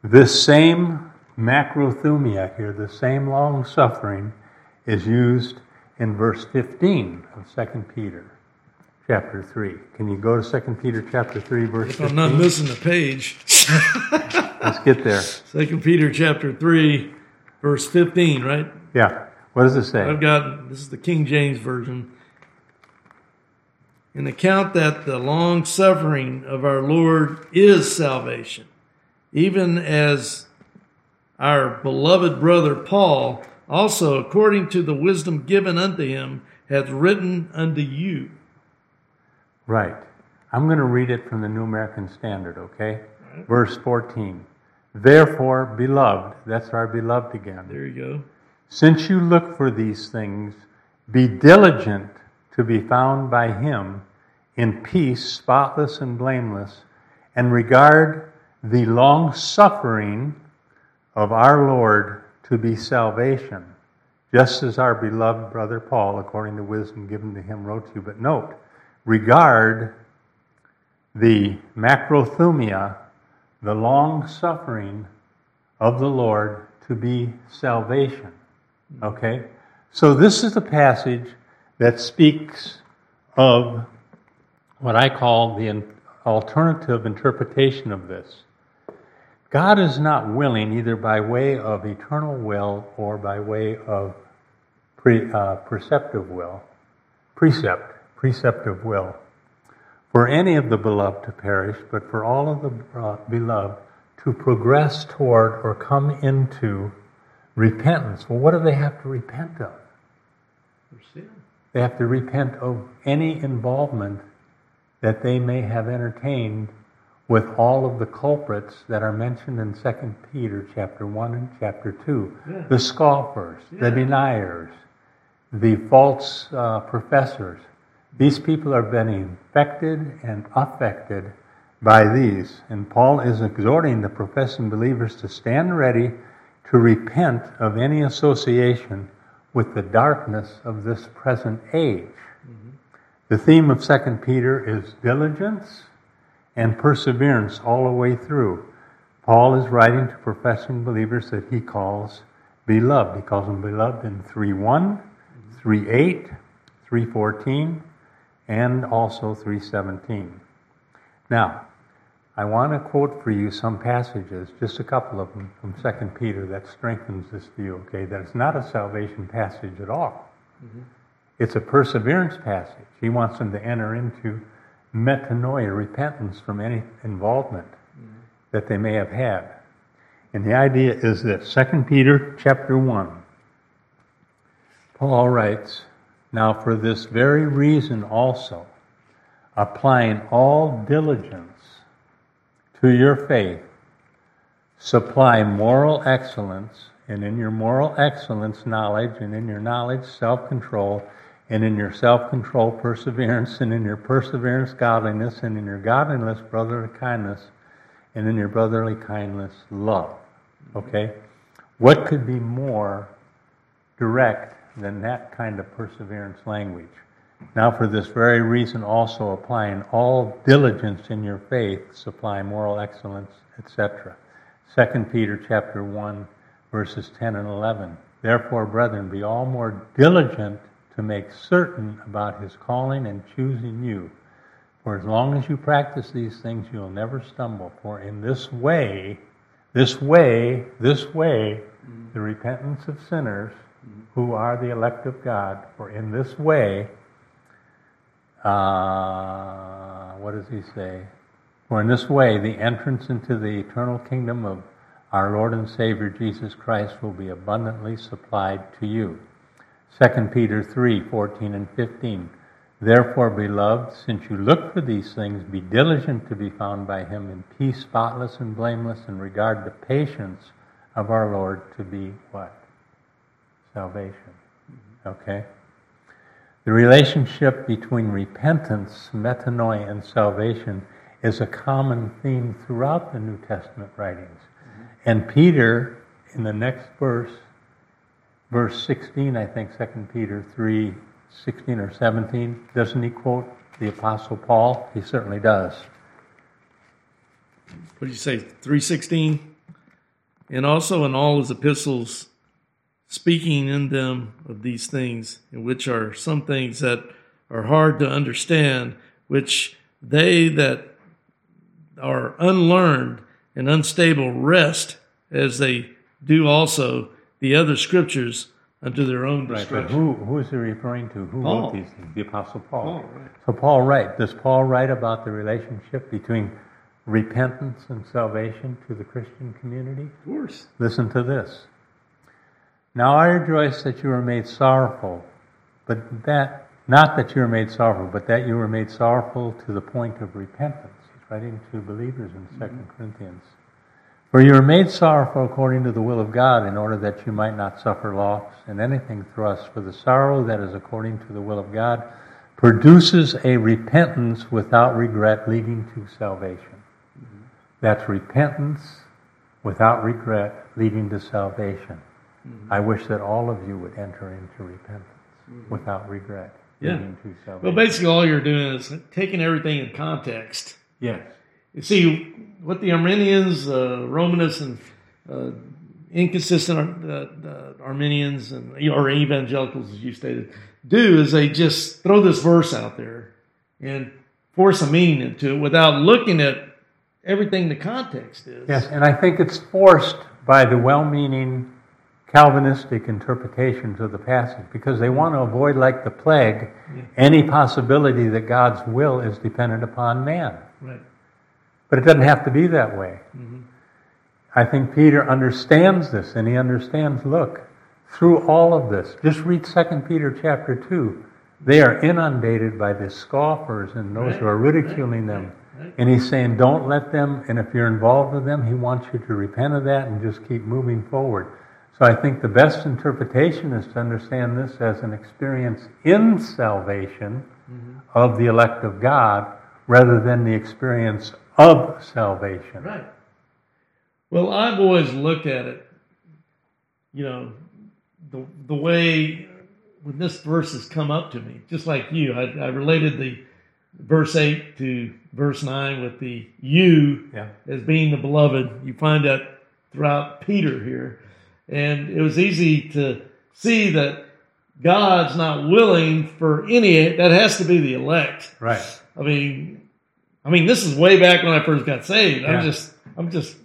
This same macrothumia here, the same long suffering, is used in verse 15 of 2 Peter chapter 3. Can you go to 2 Peter chapter 3, verse If 15? I'm not missing a page, Let's get there. Second Peter chapter three, verse fifteen, right? Yeah. What does it say? I've got this is the King James version. An account that the long suffering of our Lord is salvation, even as our beloved brother Paul also, according to the wisdom given unto him, hath written unto you. Right. I'm going to read it from the New American Standard, okay? Verse 14. Therefore, beloved, that's our beloved again. There you go. Since you look for these things, be diligent to be found by him in peace, spotless and blameless, and regard the long suffering of our Lord to be salvation, just as our beloved brother Paul, according to wisdom given to him, wrote to you. But note, regard the macrothumia, the long suffering of the Lord to be salvation. Okay? So this is the passage that speaks of what I call the alternative interpretation of this. God is not willing, either by way of eternal will or by way of pre, uh, perceptive will, precept, preceptive will, for any of the beloved to perish, but for all of the uh, beloved to progress toward or come into repentance. Well, what do they have to repent of? For sin. They have to repent of any involvement that they may have entertained with all of the culprits that are mentioned in 2 Peter chapter 1 and chapter 2. Yeah. The scoffers, the deniers, the false uh, professors. These people are being infected and affected by these. And Paul is exhorting the professing believers to stand ready to repent of any association with the darkness of this present age. The theme of 2 Peter is diligence and perseverance all the way through. Paul is writing to professing believers that he calls beloved. He calls them beloved in 3.1, 3.8, 3.14, and also 3.17. Now, I want to quote for you some passages, just a couple of them from 2 Peter that strengthens this view, okay? That it's not a salvation passage at all. Mm-hmm. It's a perseverance passage. He wants them to enter into metanoia, repentance from any involvement mm-hmm. that they may have had. And the idea is that 2 Peter chapter 1, Paul writes, Now for this very reason also, applying all diligence to your faith, supply moral excellence, and in your moral excellence, knowledge, and in your knowledge, self control, and in your self control, perseverance, and in your perseverance, godliness, and in your godliness, brotherly kindness, and in your brotherly kindness, love. Okay? What could be more direct than that kind of perseverance language? Now, for this very reason, also applying all diligence in your faith, supply moral excellence, etc. 2 Peter chapter 1, verses 10 and 11. Therefore, brethren, be all more diligent to make certain about his calling and choosing you. For as long as you practice these things, you'll never stumble. For in this way, this way, this way, the repentance of sinners who are the elect of God, for in this way, uh, what does he say? For in this way, the entrance into the eternal kingdom of our Lord and Savior Jesus Christ will be abundantly supplied to you. 2 Peter 3 14 and 15. Therefore, beloved, since you look for these things, be diligent to be found by him in peace, spotless and blameless, and regard the patience of our Lord to be what? Salvation. Okay? The relationship between repentance, metanoia, and salvation is a common theme throughout the New Testament writings. Mm-hmm. And Peter, in the next verse, verse 16, I think, 2 Peter 3 16 or 17, doesn't he quote the Apostle Paul? He certainly does. What do you say, 316? And also in all his epistles, speaking in them of these things, in which are some things that are hard to understand, which they that are unlearned and unstable rest as they do also the other scriptures unto their own Right, destruction. but who, who is he referring to? Who Paul. wrote these things? The Apostle Paul. Paul, right. So Paul write. Does Paul write about the relationship between repentance and salvation to the Christian community? Of course. Listen to this. Now I rejoice that you were made sorrowful, but that not that you were made sorrowful, but that you were made sorrowful to the point of repentance. He's writing to believers in 2 mm-hmm. Corinthians. For you were made sorrowful according to the will of God, in order that you might not suffer loss in anything through us. For the sorrow that is according to the will of God produces a repentance without regret, leading to salvation. Mm-hmm. That's repentance without regret, leading to salvation. I wish that all of you would enter into repentance without regret, Yeah. Well, basically, all you're doing is taking everything in context. yes. You see, what the Arminians, uh, Romanists, and uh, inconsistent uh, uh, Arminians and or evangelicals, as you stated, do is they just throw this verse out there and force a meaning into it without looking at everything the context is. Yes, and I think it's forced by the well meaning Calvinistic interpretations of the passage because they want to avoid, like the plague, any possibility that God's will is dependent upon man. Right. But it doesn't have to be that way. Mhm. I think Peter understands this, and he understands, look, through all of this, just read 2 Peter chapter 2. They are inundated by the scoffers and those who are ridiculing them. Right. And he's saying, don't let them, and if you're involved with them, he wants you to repent of that and just keep moving forward. So I think the best interpretation is to understand this as an experience in salvation mm-hmm. of the elect of God rather than the experience of salvation. Right. Well, I've always looked at it, you know, the the way when this verse has come up to me, just like you, I, I related the verse eight to verse nine with the you Yeah. as being the beloved. You find that throughout Peter here, and it was easy to see that God's not willing for any. That has to be the elect. Right. I mean, I mean, this is way back when I first got saved. Yeah. I'm just, I'm just,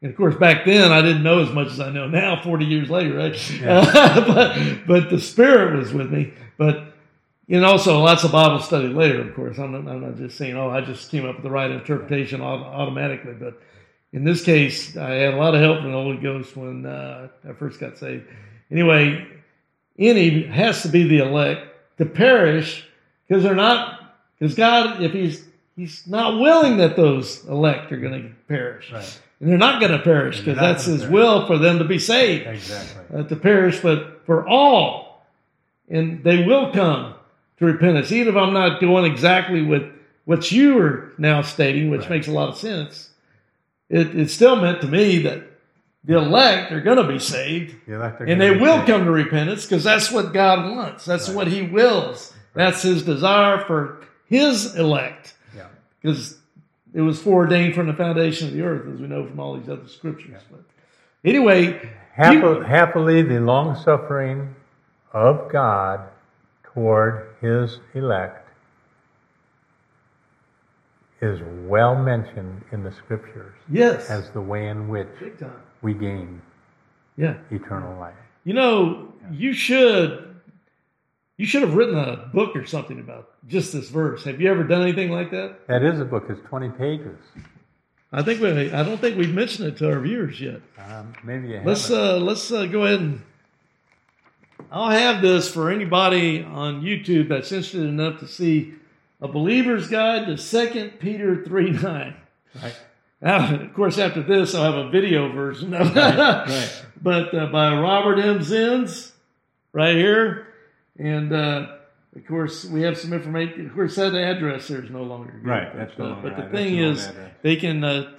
and of course, back then I didn't know as much as I know now. Forty years later, right? Yeah. but, but the Spirit was with me. But and also lots of Bible study later. Of course, I'm not, I'm not just saying, oh, I just came up with the right interpretation automatically. But in this case, I had a lot of help from the Holy Ghost when uh, I first got saved. Anyway, any has to be the elect to perish because they're not because God, if He's He's not willing that those elect are going to perish, Right. and they're not going to perish because that's His perish. will for them to be saved, Exactly. uh, to perish, but for all, and they will come to repentance. Even if I'm not going exactly with what you are now stating, which Right. makes a lot of sense, it, it still meant to me that the elect are going to be saved The and they will saved. come to repentance because that's what God wants. That's Right. what He wills. That's His desire for His elect Yeah. because it was foreordained from the foundation of the earth, as we know from all these other scriptures. But anyway, Happily, happily the long suffering of God toward his elect is well mentioned in the scriptures Yes. as the way in which Big time. we gain Yeah. eternal life. You know, you should you should have written a book or something about just this verse. Have you ever done anything like that? That is a book. It's 20 pages. I think we I don't think we've mentioned it to our viewers yet. Um, maybe you Let's haven't. uh, let's uh, go ahead and I'll have this for anybody on YouTube that's interested enough to see a believer's guide to Second Peter three nine. Right. Now, of course, after this, I'll have a video version of it. right. But uh, by Robert M. Zins, right here, and uh, of course we have some information. Of course, that address there is no longer good. Right, But, that's no uh, longer but the right. thing That's is, they can. Uh,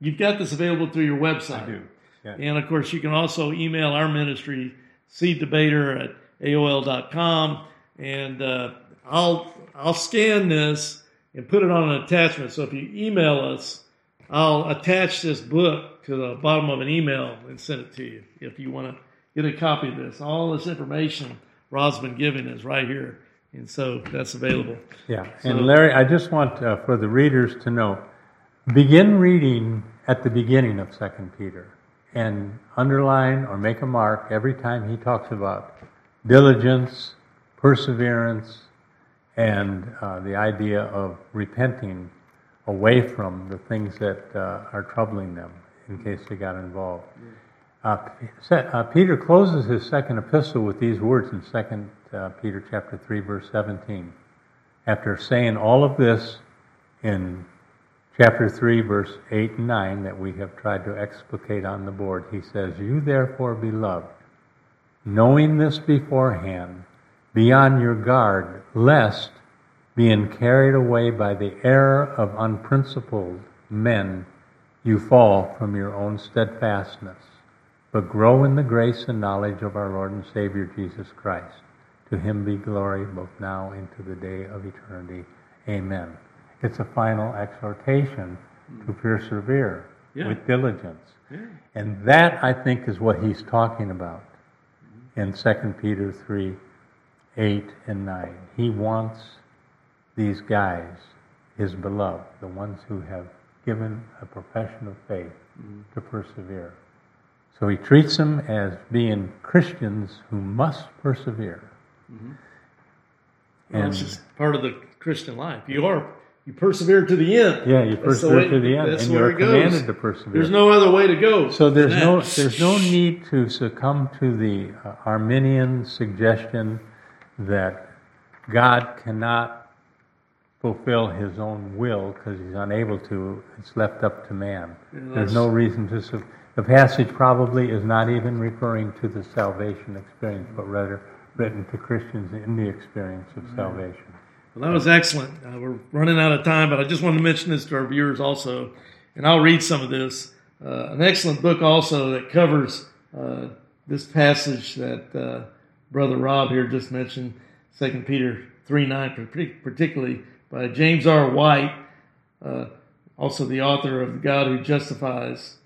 you've got this available through your website. I do. Yeah. And of course, you can also email our ministry, seeddebater at AOL.com. And uh, I'll, I'll scan this and put it on an attachment. So if you email us, I'll attach this book to the bottom of an email and send it to you if you want to get a copy of this. All this information Rob's been giving is right here. And so that's available. Yeah, So- and Larry, I just want uh, for the readers to know, begin reading at the beginning of Second Peter, and underline or make a mark every time he talks about diligence, perseverance, and uh, the idea of repenting away from the things that uh, are troubling them in case they got involved. Uh, uh, Peter closes his second epistle with these words in Second uh, Peter chapter three, verse seventeen. After saying all of this in chapter three, verse eight and nine, that we have tried to explicate on the board, he says, "You therefore, beloved, knowing this beforehand, be on your guard, lest, being carried away by the error of unprincipled men, you fall from your own steadfastness, but grow in the grace and knowledge of our Lord and Savior Jesus Christ. To him be glory both now and to the day of eternity. Amen. It's a final exhortation to mm. persevere Yeah. with diligence. Yeah. And that, I think, is what he's talking about in 2 Peter 3 8 and 9. He wants these guys, his beloved, the ones who have given a profession of faith, to persevere. So he treats them as being Christians who must persevere. Well, And part of the Christian life. You are you persevere to the end. yeah, you That's persevere way- to the end, and you're it goes. commanded to persevere. There's no other way to go. So there's no there's no need to succumb to the uh, Arminian suggestion that God cannot fulfill His own will because He's unable to. It's left up to man. Yeah, there's no reason to. Su- the passage probably is not even referring to the salvation experience, but rather written to Christians in the experience of salvation. Well, that was excellent. Uh, we're running out of time, but I just wanted to mention this to our viewers also, and I'll read some of this. Uh, an excellent book also that covers uh, this passage that uh, Brother Rob here just mentioned, Second Peter three nine, particularly by James R. White, uh, also the author of God Who Justifies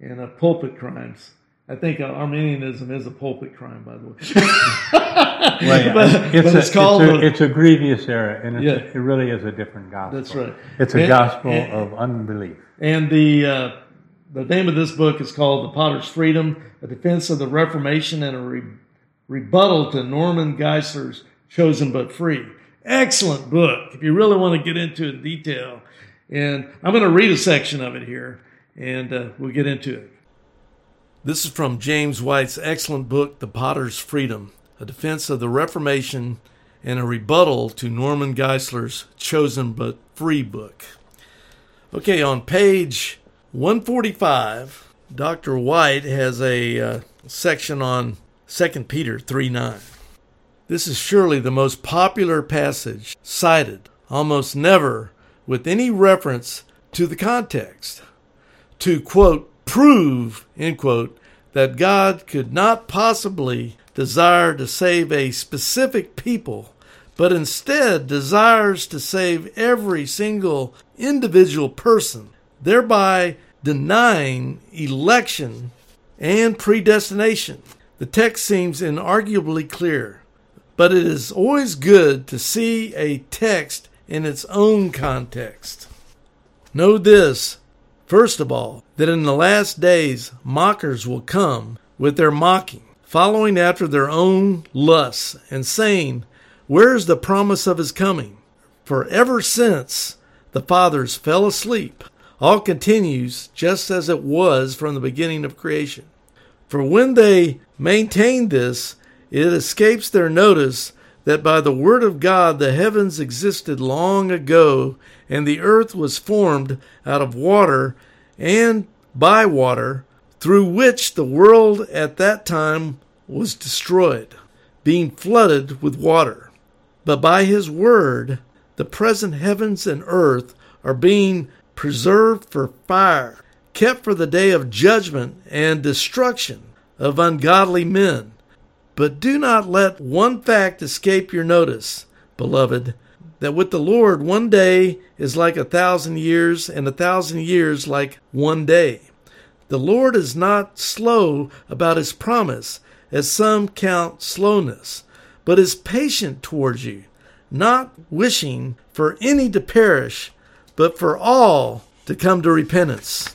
and uh, Pulpit Crimes. I think uh, Arminianism is a pulpit crime, by the way. Well, yeah, but, it's, but a, it's called it's, a, the- it's a grievous error, and Yeah. it really is a different gospel. That's right. It's a And- gospel and- of unbelief. And the uh, the name of this book is called The Potter's Freedom: A Defense of the Reformation and a Re- Rebuttal to Norman Geisler's Chosen but Free. Excellent book. If you really want to get into it in detail, and I'm going to read a section of it here, and uh, we'll get into it. This is from James White's excellent book, The Potter's Freedom: A Defense of the Reformation and a Rebuttal to Norman Geisler's Chosen but Free book. Okay, on page 145, Dr. White has a uh, section on 2 Peter 3 9. This is surely the most popular passage cited, almost never with any reference to the context. To quote, prove, end quote, that God could not possibly desire to save a specific people, but instead desires to save every single individual person, thereby denying election and predestination. The text seems inarguably clear, but it is always good to see a text in its own context. Know this, first of all, that in the last days mockers will come with their mocking, following after their own lusts, and saying, Where is the promise of his coming? For ever since the fathers fell asleep, all continues just as it was from the beginning of creation. For when they maintain this, it escapes their notice that by the word of God the heavens existed long ago, and the earth was formed out of water and by water, through which the world at that time was destroyed, being flooded with water. But by his word, the present heavens and earth are being preserved for fire, kept for the day of judgment and destruction of ungodly men. But do not let one fact escape your notice, beloved, that with the Lord one day is like a thousand years, and a thousand years like one day. The Lord is not slow about his promise, as some count slowness, but is patient towards you, not wishing for any to perish, but for all to come to repentance.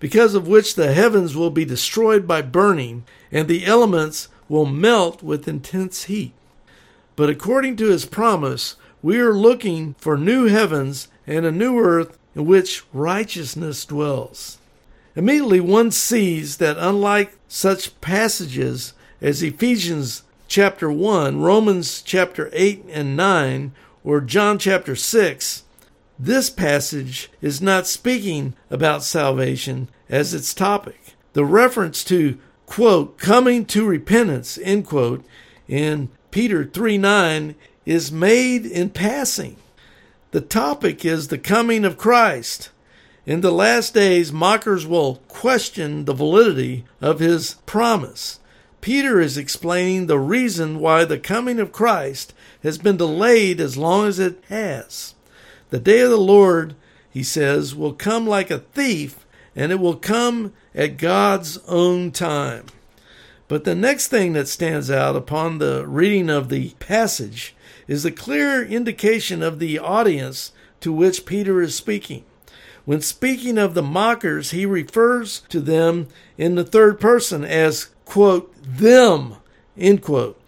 because of which the heavens will be destroyed by burning, and the elements will melt with intense heat. But according to his promise, we are looking for new heavens and a new earth in which righteousness dwells. Immediately one sees that unlike such passages as Ephesians chapter 1, Romans chapter 8 and 9, or John chapter 6, this passage is not speaking about salvation as its topic. The reference to, quote, coming to repentance, end quote, in Peter 3 9 is made in passing. The topic is the coming of Christ. In the last days, mockers will question the validity of his promise. Peter is explaining the reason why the coming of Christ has been delayed as long as it has. The day of the Lord, he says, will come like a thief, and it will come at God's own time. But the next thing that stands out upon the reading of the passage is the clear indication of the audience to which Peter is speaking. When speaking of the mockers, he refers to them in the third person as, quote, them, end quote.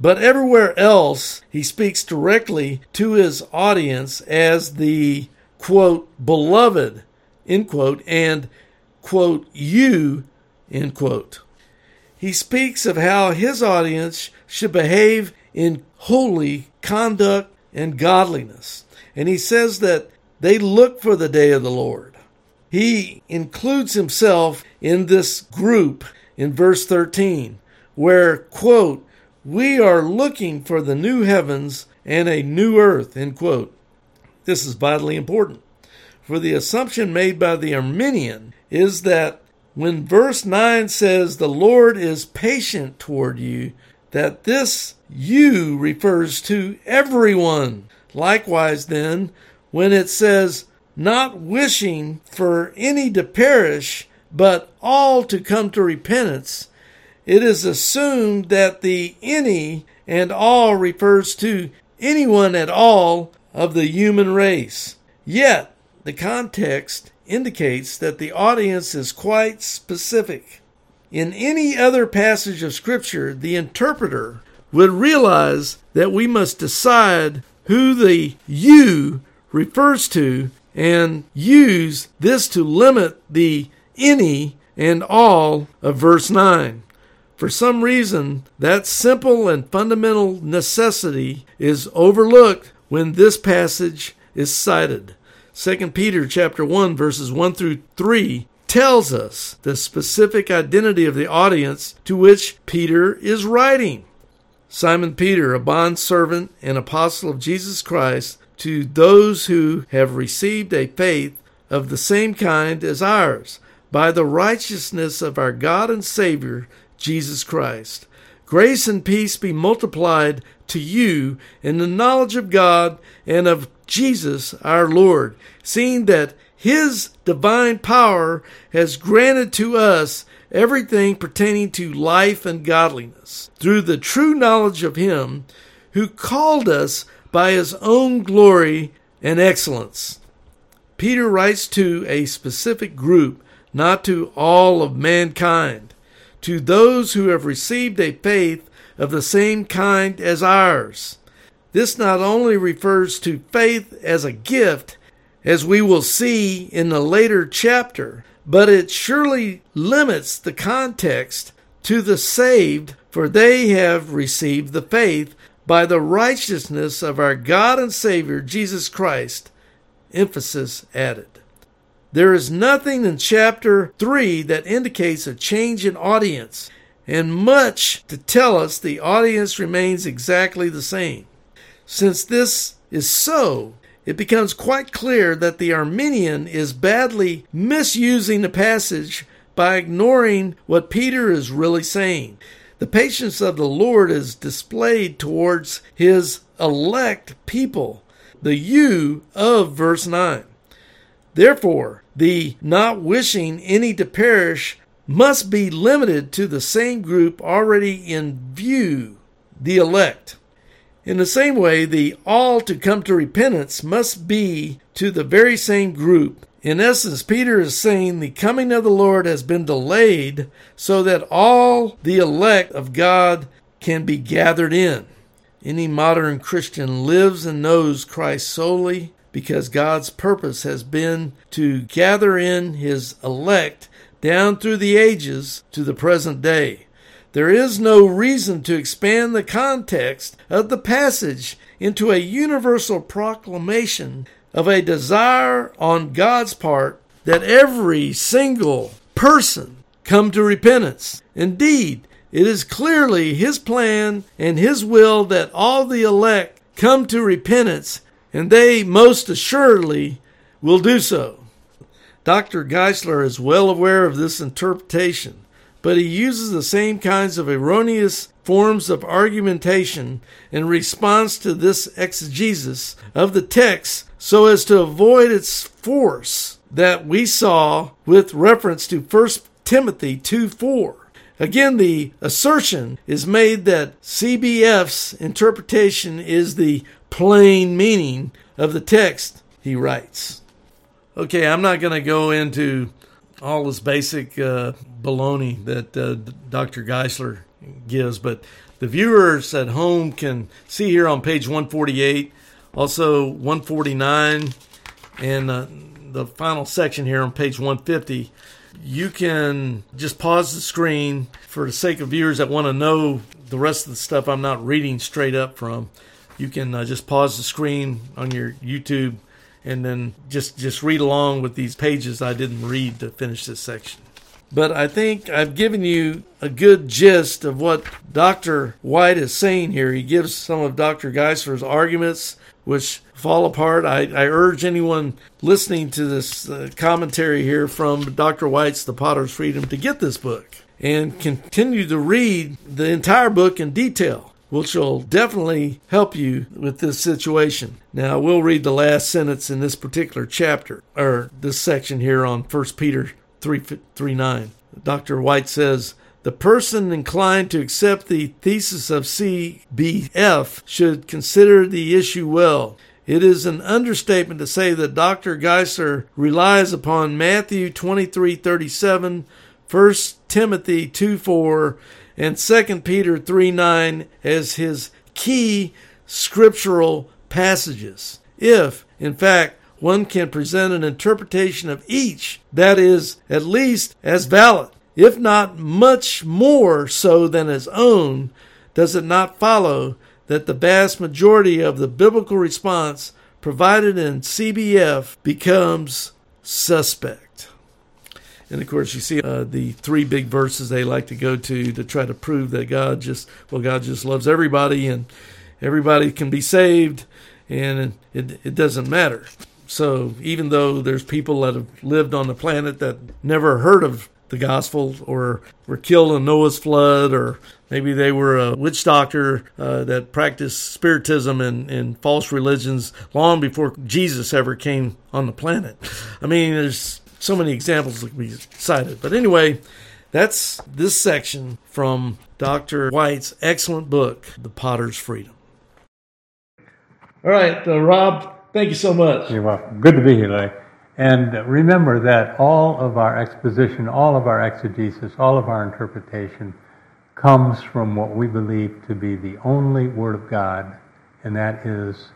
But everywhere else, he speaks directly to his audience as the, quote, beloved, end quote, and, quote, you, end quote. He speaks of how his audience should behave in holy conduct and godliness. And he says that they look for the day of the Lord. He includes himself in this group in verse 13, where, quote, we are looking for the new heavens and a new earth, end quote. This is vitally important. For the assumption made by the Arminian is that when verse 9 says the Lord is patient toward you, that this you refers to everyone. Likewise, then, when it says not wishing for any to perish, but all to come to repentance, it is assumed that the any and all refers to anyone at all of the human race. Yet, the context indicates that the audience is quite specific. In any other passage of Scripture, the interpreter would realize that we must decide who the you refers to and use this to limit the any and all of verse 9. For some reason, that simple and fundamental necessity is overlooked when this passage is cited. 2 Peter chapter 1 verses 1 through 3 tells us the specific identity of the audience to which Peter is writing. Simon Peter, a bond servant and apostle of Jesus Christ, to those who have received a faith of the same kind as ours, by the righteousness of our God and Savior, Jesus Christ. Grace and peace be multiplied to you in the knowledge of God and of Jesus our Lord, seeing that His divine power has granted to us everything pertaining to life and godliness, through the true knowledge of Him who called us by His own glory and excellence. Peter writes to a specific group, not to all of mankind, to those who have received a faith of the same kind as ours. This not only refers to faith as a gift, as we will see in the later chapter, but it surely limits the context to the saved, for they have received the faith by the righteousness of our God and Savior Jesus Christ. Emphasis added. There is nothing in chapter 3 that indicates a change in audience, and much to tell us the audience remains exactly the same. Since this is so, it becomes quite clear that the Arminian is badly misusing the passage by ignoring what Peter is really saying. The patience of the Lord is displayed towards his elect people, the you of verse 9. Therefore, the not wishing any to perish must be limited to the same group already in view, the elect. In the same way, the all to come to repentance must be to the very same group. In essence, Peter is saying the coming of the Lord has been delayed so that all the elect of God can be gathered in. Any modern Christian lives and knows Christ solely because God's purpose has been to gather in his elect down through the ages to the present day. There is no reason to expand the context of the passage into a universal proclamation of a desire on God's part that every single person come to repentance. Indeed, it is clearly His plan and His will that all the elect come to repentance, and they most assuredly will do so. Dr. Geisler is well aware of this interpretation but he uses the same kinds of erroneous forms of argumentation in response to this exegesis of the text so as to avoid its force that we saw with reference to 1 Timothy 2 4. Again, the assertion is made that CBF's interpretation is the plain meaning of the text, he writes. Okay, I'm not going to go into all this basic uh, baloney that uh, Dr. Geisler gives, but the viewers at home can see here on page 148, also 149, and uh, the final section here on page 150. You can just pause the screen for the sake of viewers that want to know the rest of the stuff I'm not reading straight up from. You can uh, just pause the screen on your YouTube and then just just read along with these pages I didn't read to finish this section. But I think I've given you a good gist of what Dr. White is saying here. He gives some of Dr. Geisler's arguments, which fall apart. I, I urge anyone listening to this uh, commentary here from Dr. White's The Potter's Freedom to get this book and continue to read the entire book in detail which will definitely help you with this situation. Now, we'll read the last sentence in this particular chapter, or this section here on 1 Peter 3, 3 9. Dr. White says, the person inclined to accept the thesis of CBF should consider the issue well. It is an understatement to say that Dr. Geisler relies upon Matthew 23:37, 1 Timothy 2 4, and 2 Peter 3 9 as his key scriptural passages. If, in fact, one can present an interpretation of each that is at least as valid, if not much more so than his own, does it not follow that the vast majority of the biblical response provided in CBF becomes suspect? And of course, you see uh, the three big verses they like to go to to try to prove that God just, well, God just loves everybody and everybody can be saved and it, it doesn't matter. So even though there's people that have lived on the planet that never heard of the gospel or were killed in Noah's flood or maybe they were a witch doctor uh, that practiced spiritism and, and false religions long before Jesus ever came on the planet. I mean, there's so many examples that we cited. But anyway, that's this section from Dr. White's excellent book, The Potter's Freedom. All right, uh, Rob, thank you so much. You're welcome. Good to be here, Larry. And remember that all of our exposition, all of our exegesis, all of our interpretation comes from what we believe to be the only Word of God, and that is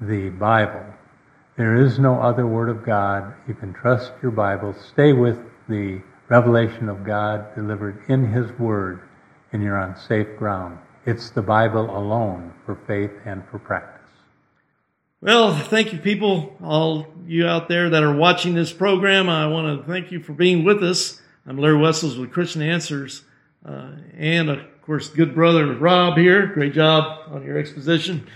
the Bible. There is no other Word of God. You can trust your Bible. Stay with the revelation of God delivered in His Word, and you're on safe ground. It's the Bible alone for faith and for practice. Well, thank you, people, all you out there that are watching this program. I want to thank you for being with us. I'm Larry Wessels with Christian Answers, uh, and of course, good brother Rob here. Great job on your exposition.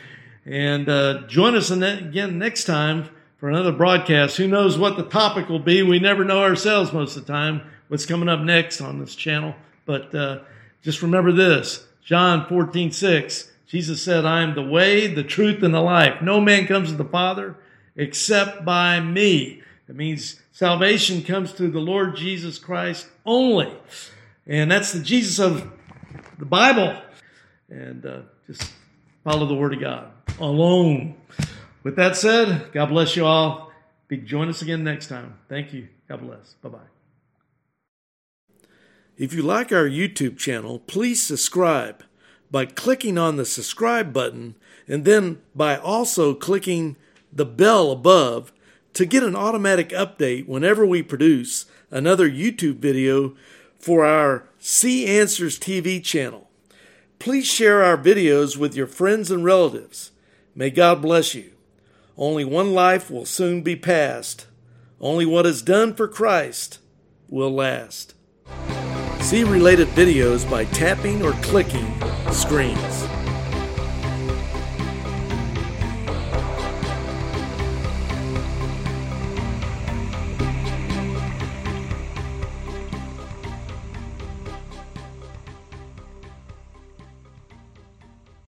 And uh, join us again next time for another broadcast. Who knows what the topic will be? We never know ourselves most of the time what's coming up next on this channel. But uh, just remember this John 14, 6. Jesus said, I am the way, the truth, and the life. No man comes to the Father except by me. That means salvation comes through the Lord Jesus Christ only. And that's the Jesus of the Bible. And uh, just follow the Word of God alone. With that said, God bless you all. Be, join us again next time. Thank you. God bless. Bye bye. If you like our YouTube channel, please subscribe by clicking on the subscribe button and then by also clicking the bell above to get an automatic update whenever we produce another YouTube video for our See Answers TV channel. Please share our videos with your friends and relatives. May God bless you. Only one life will soon be passed. Only what is done for Christ will last. See related videos by tapping or clicking screens.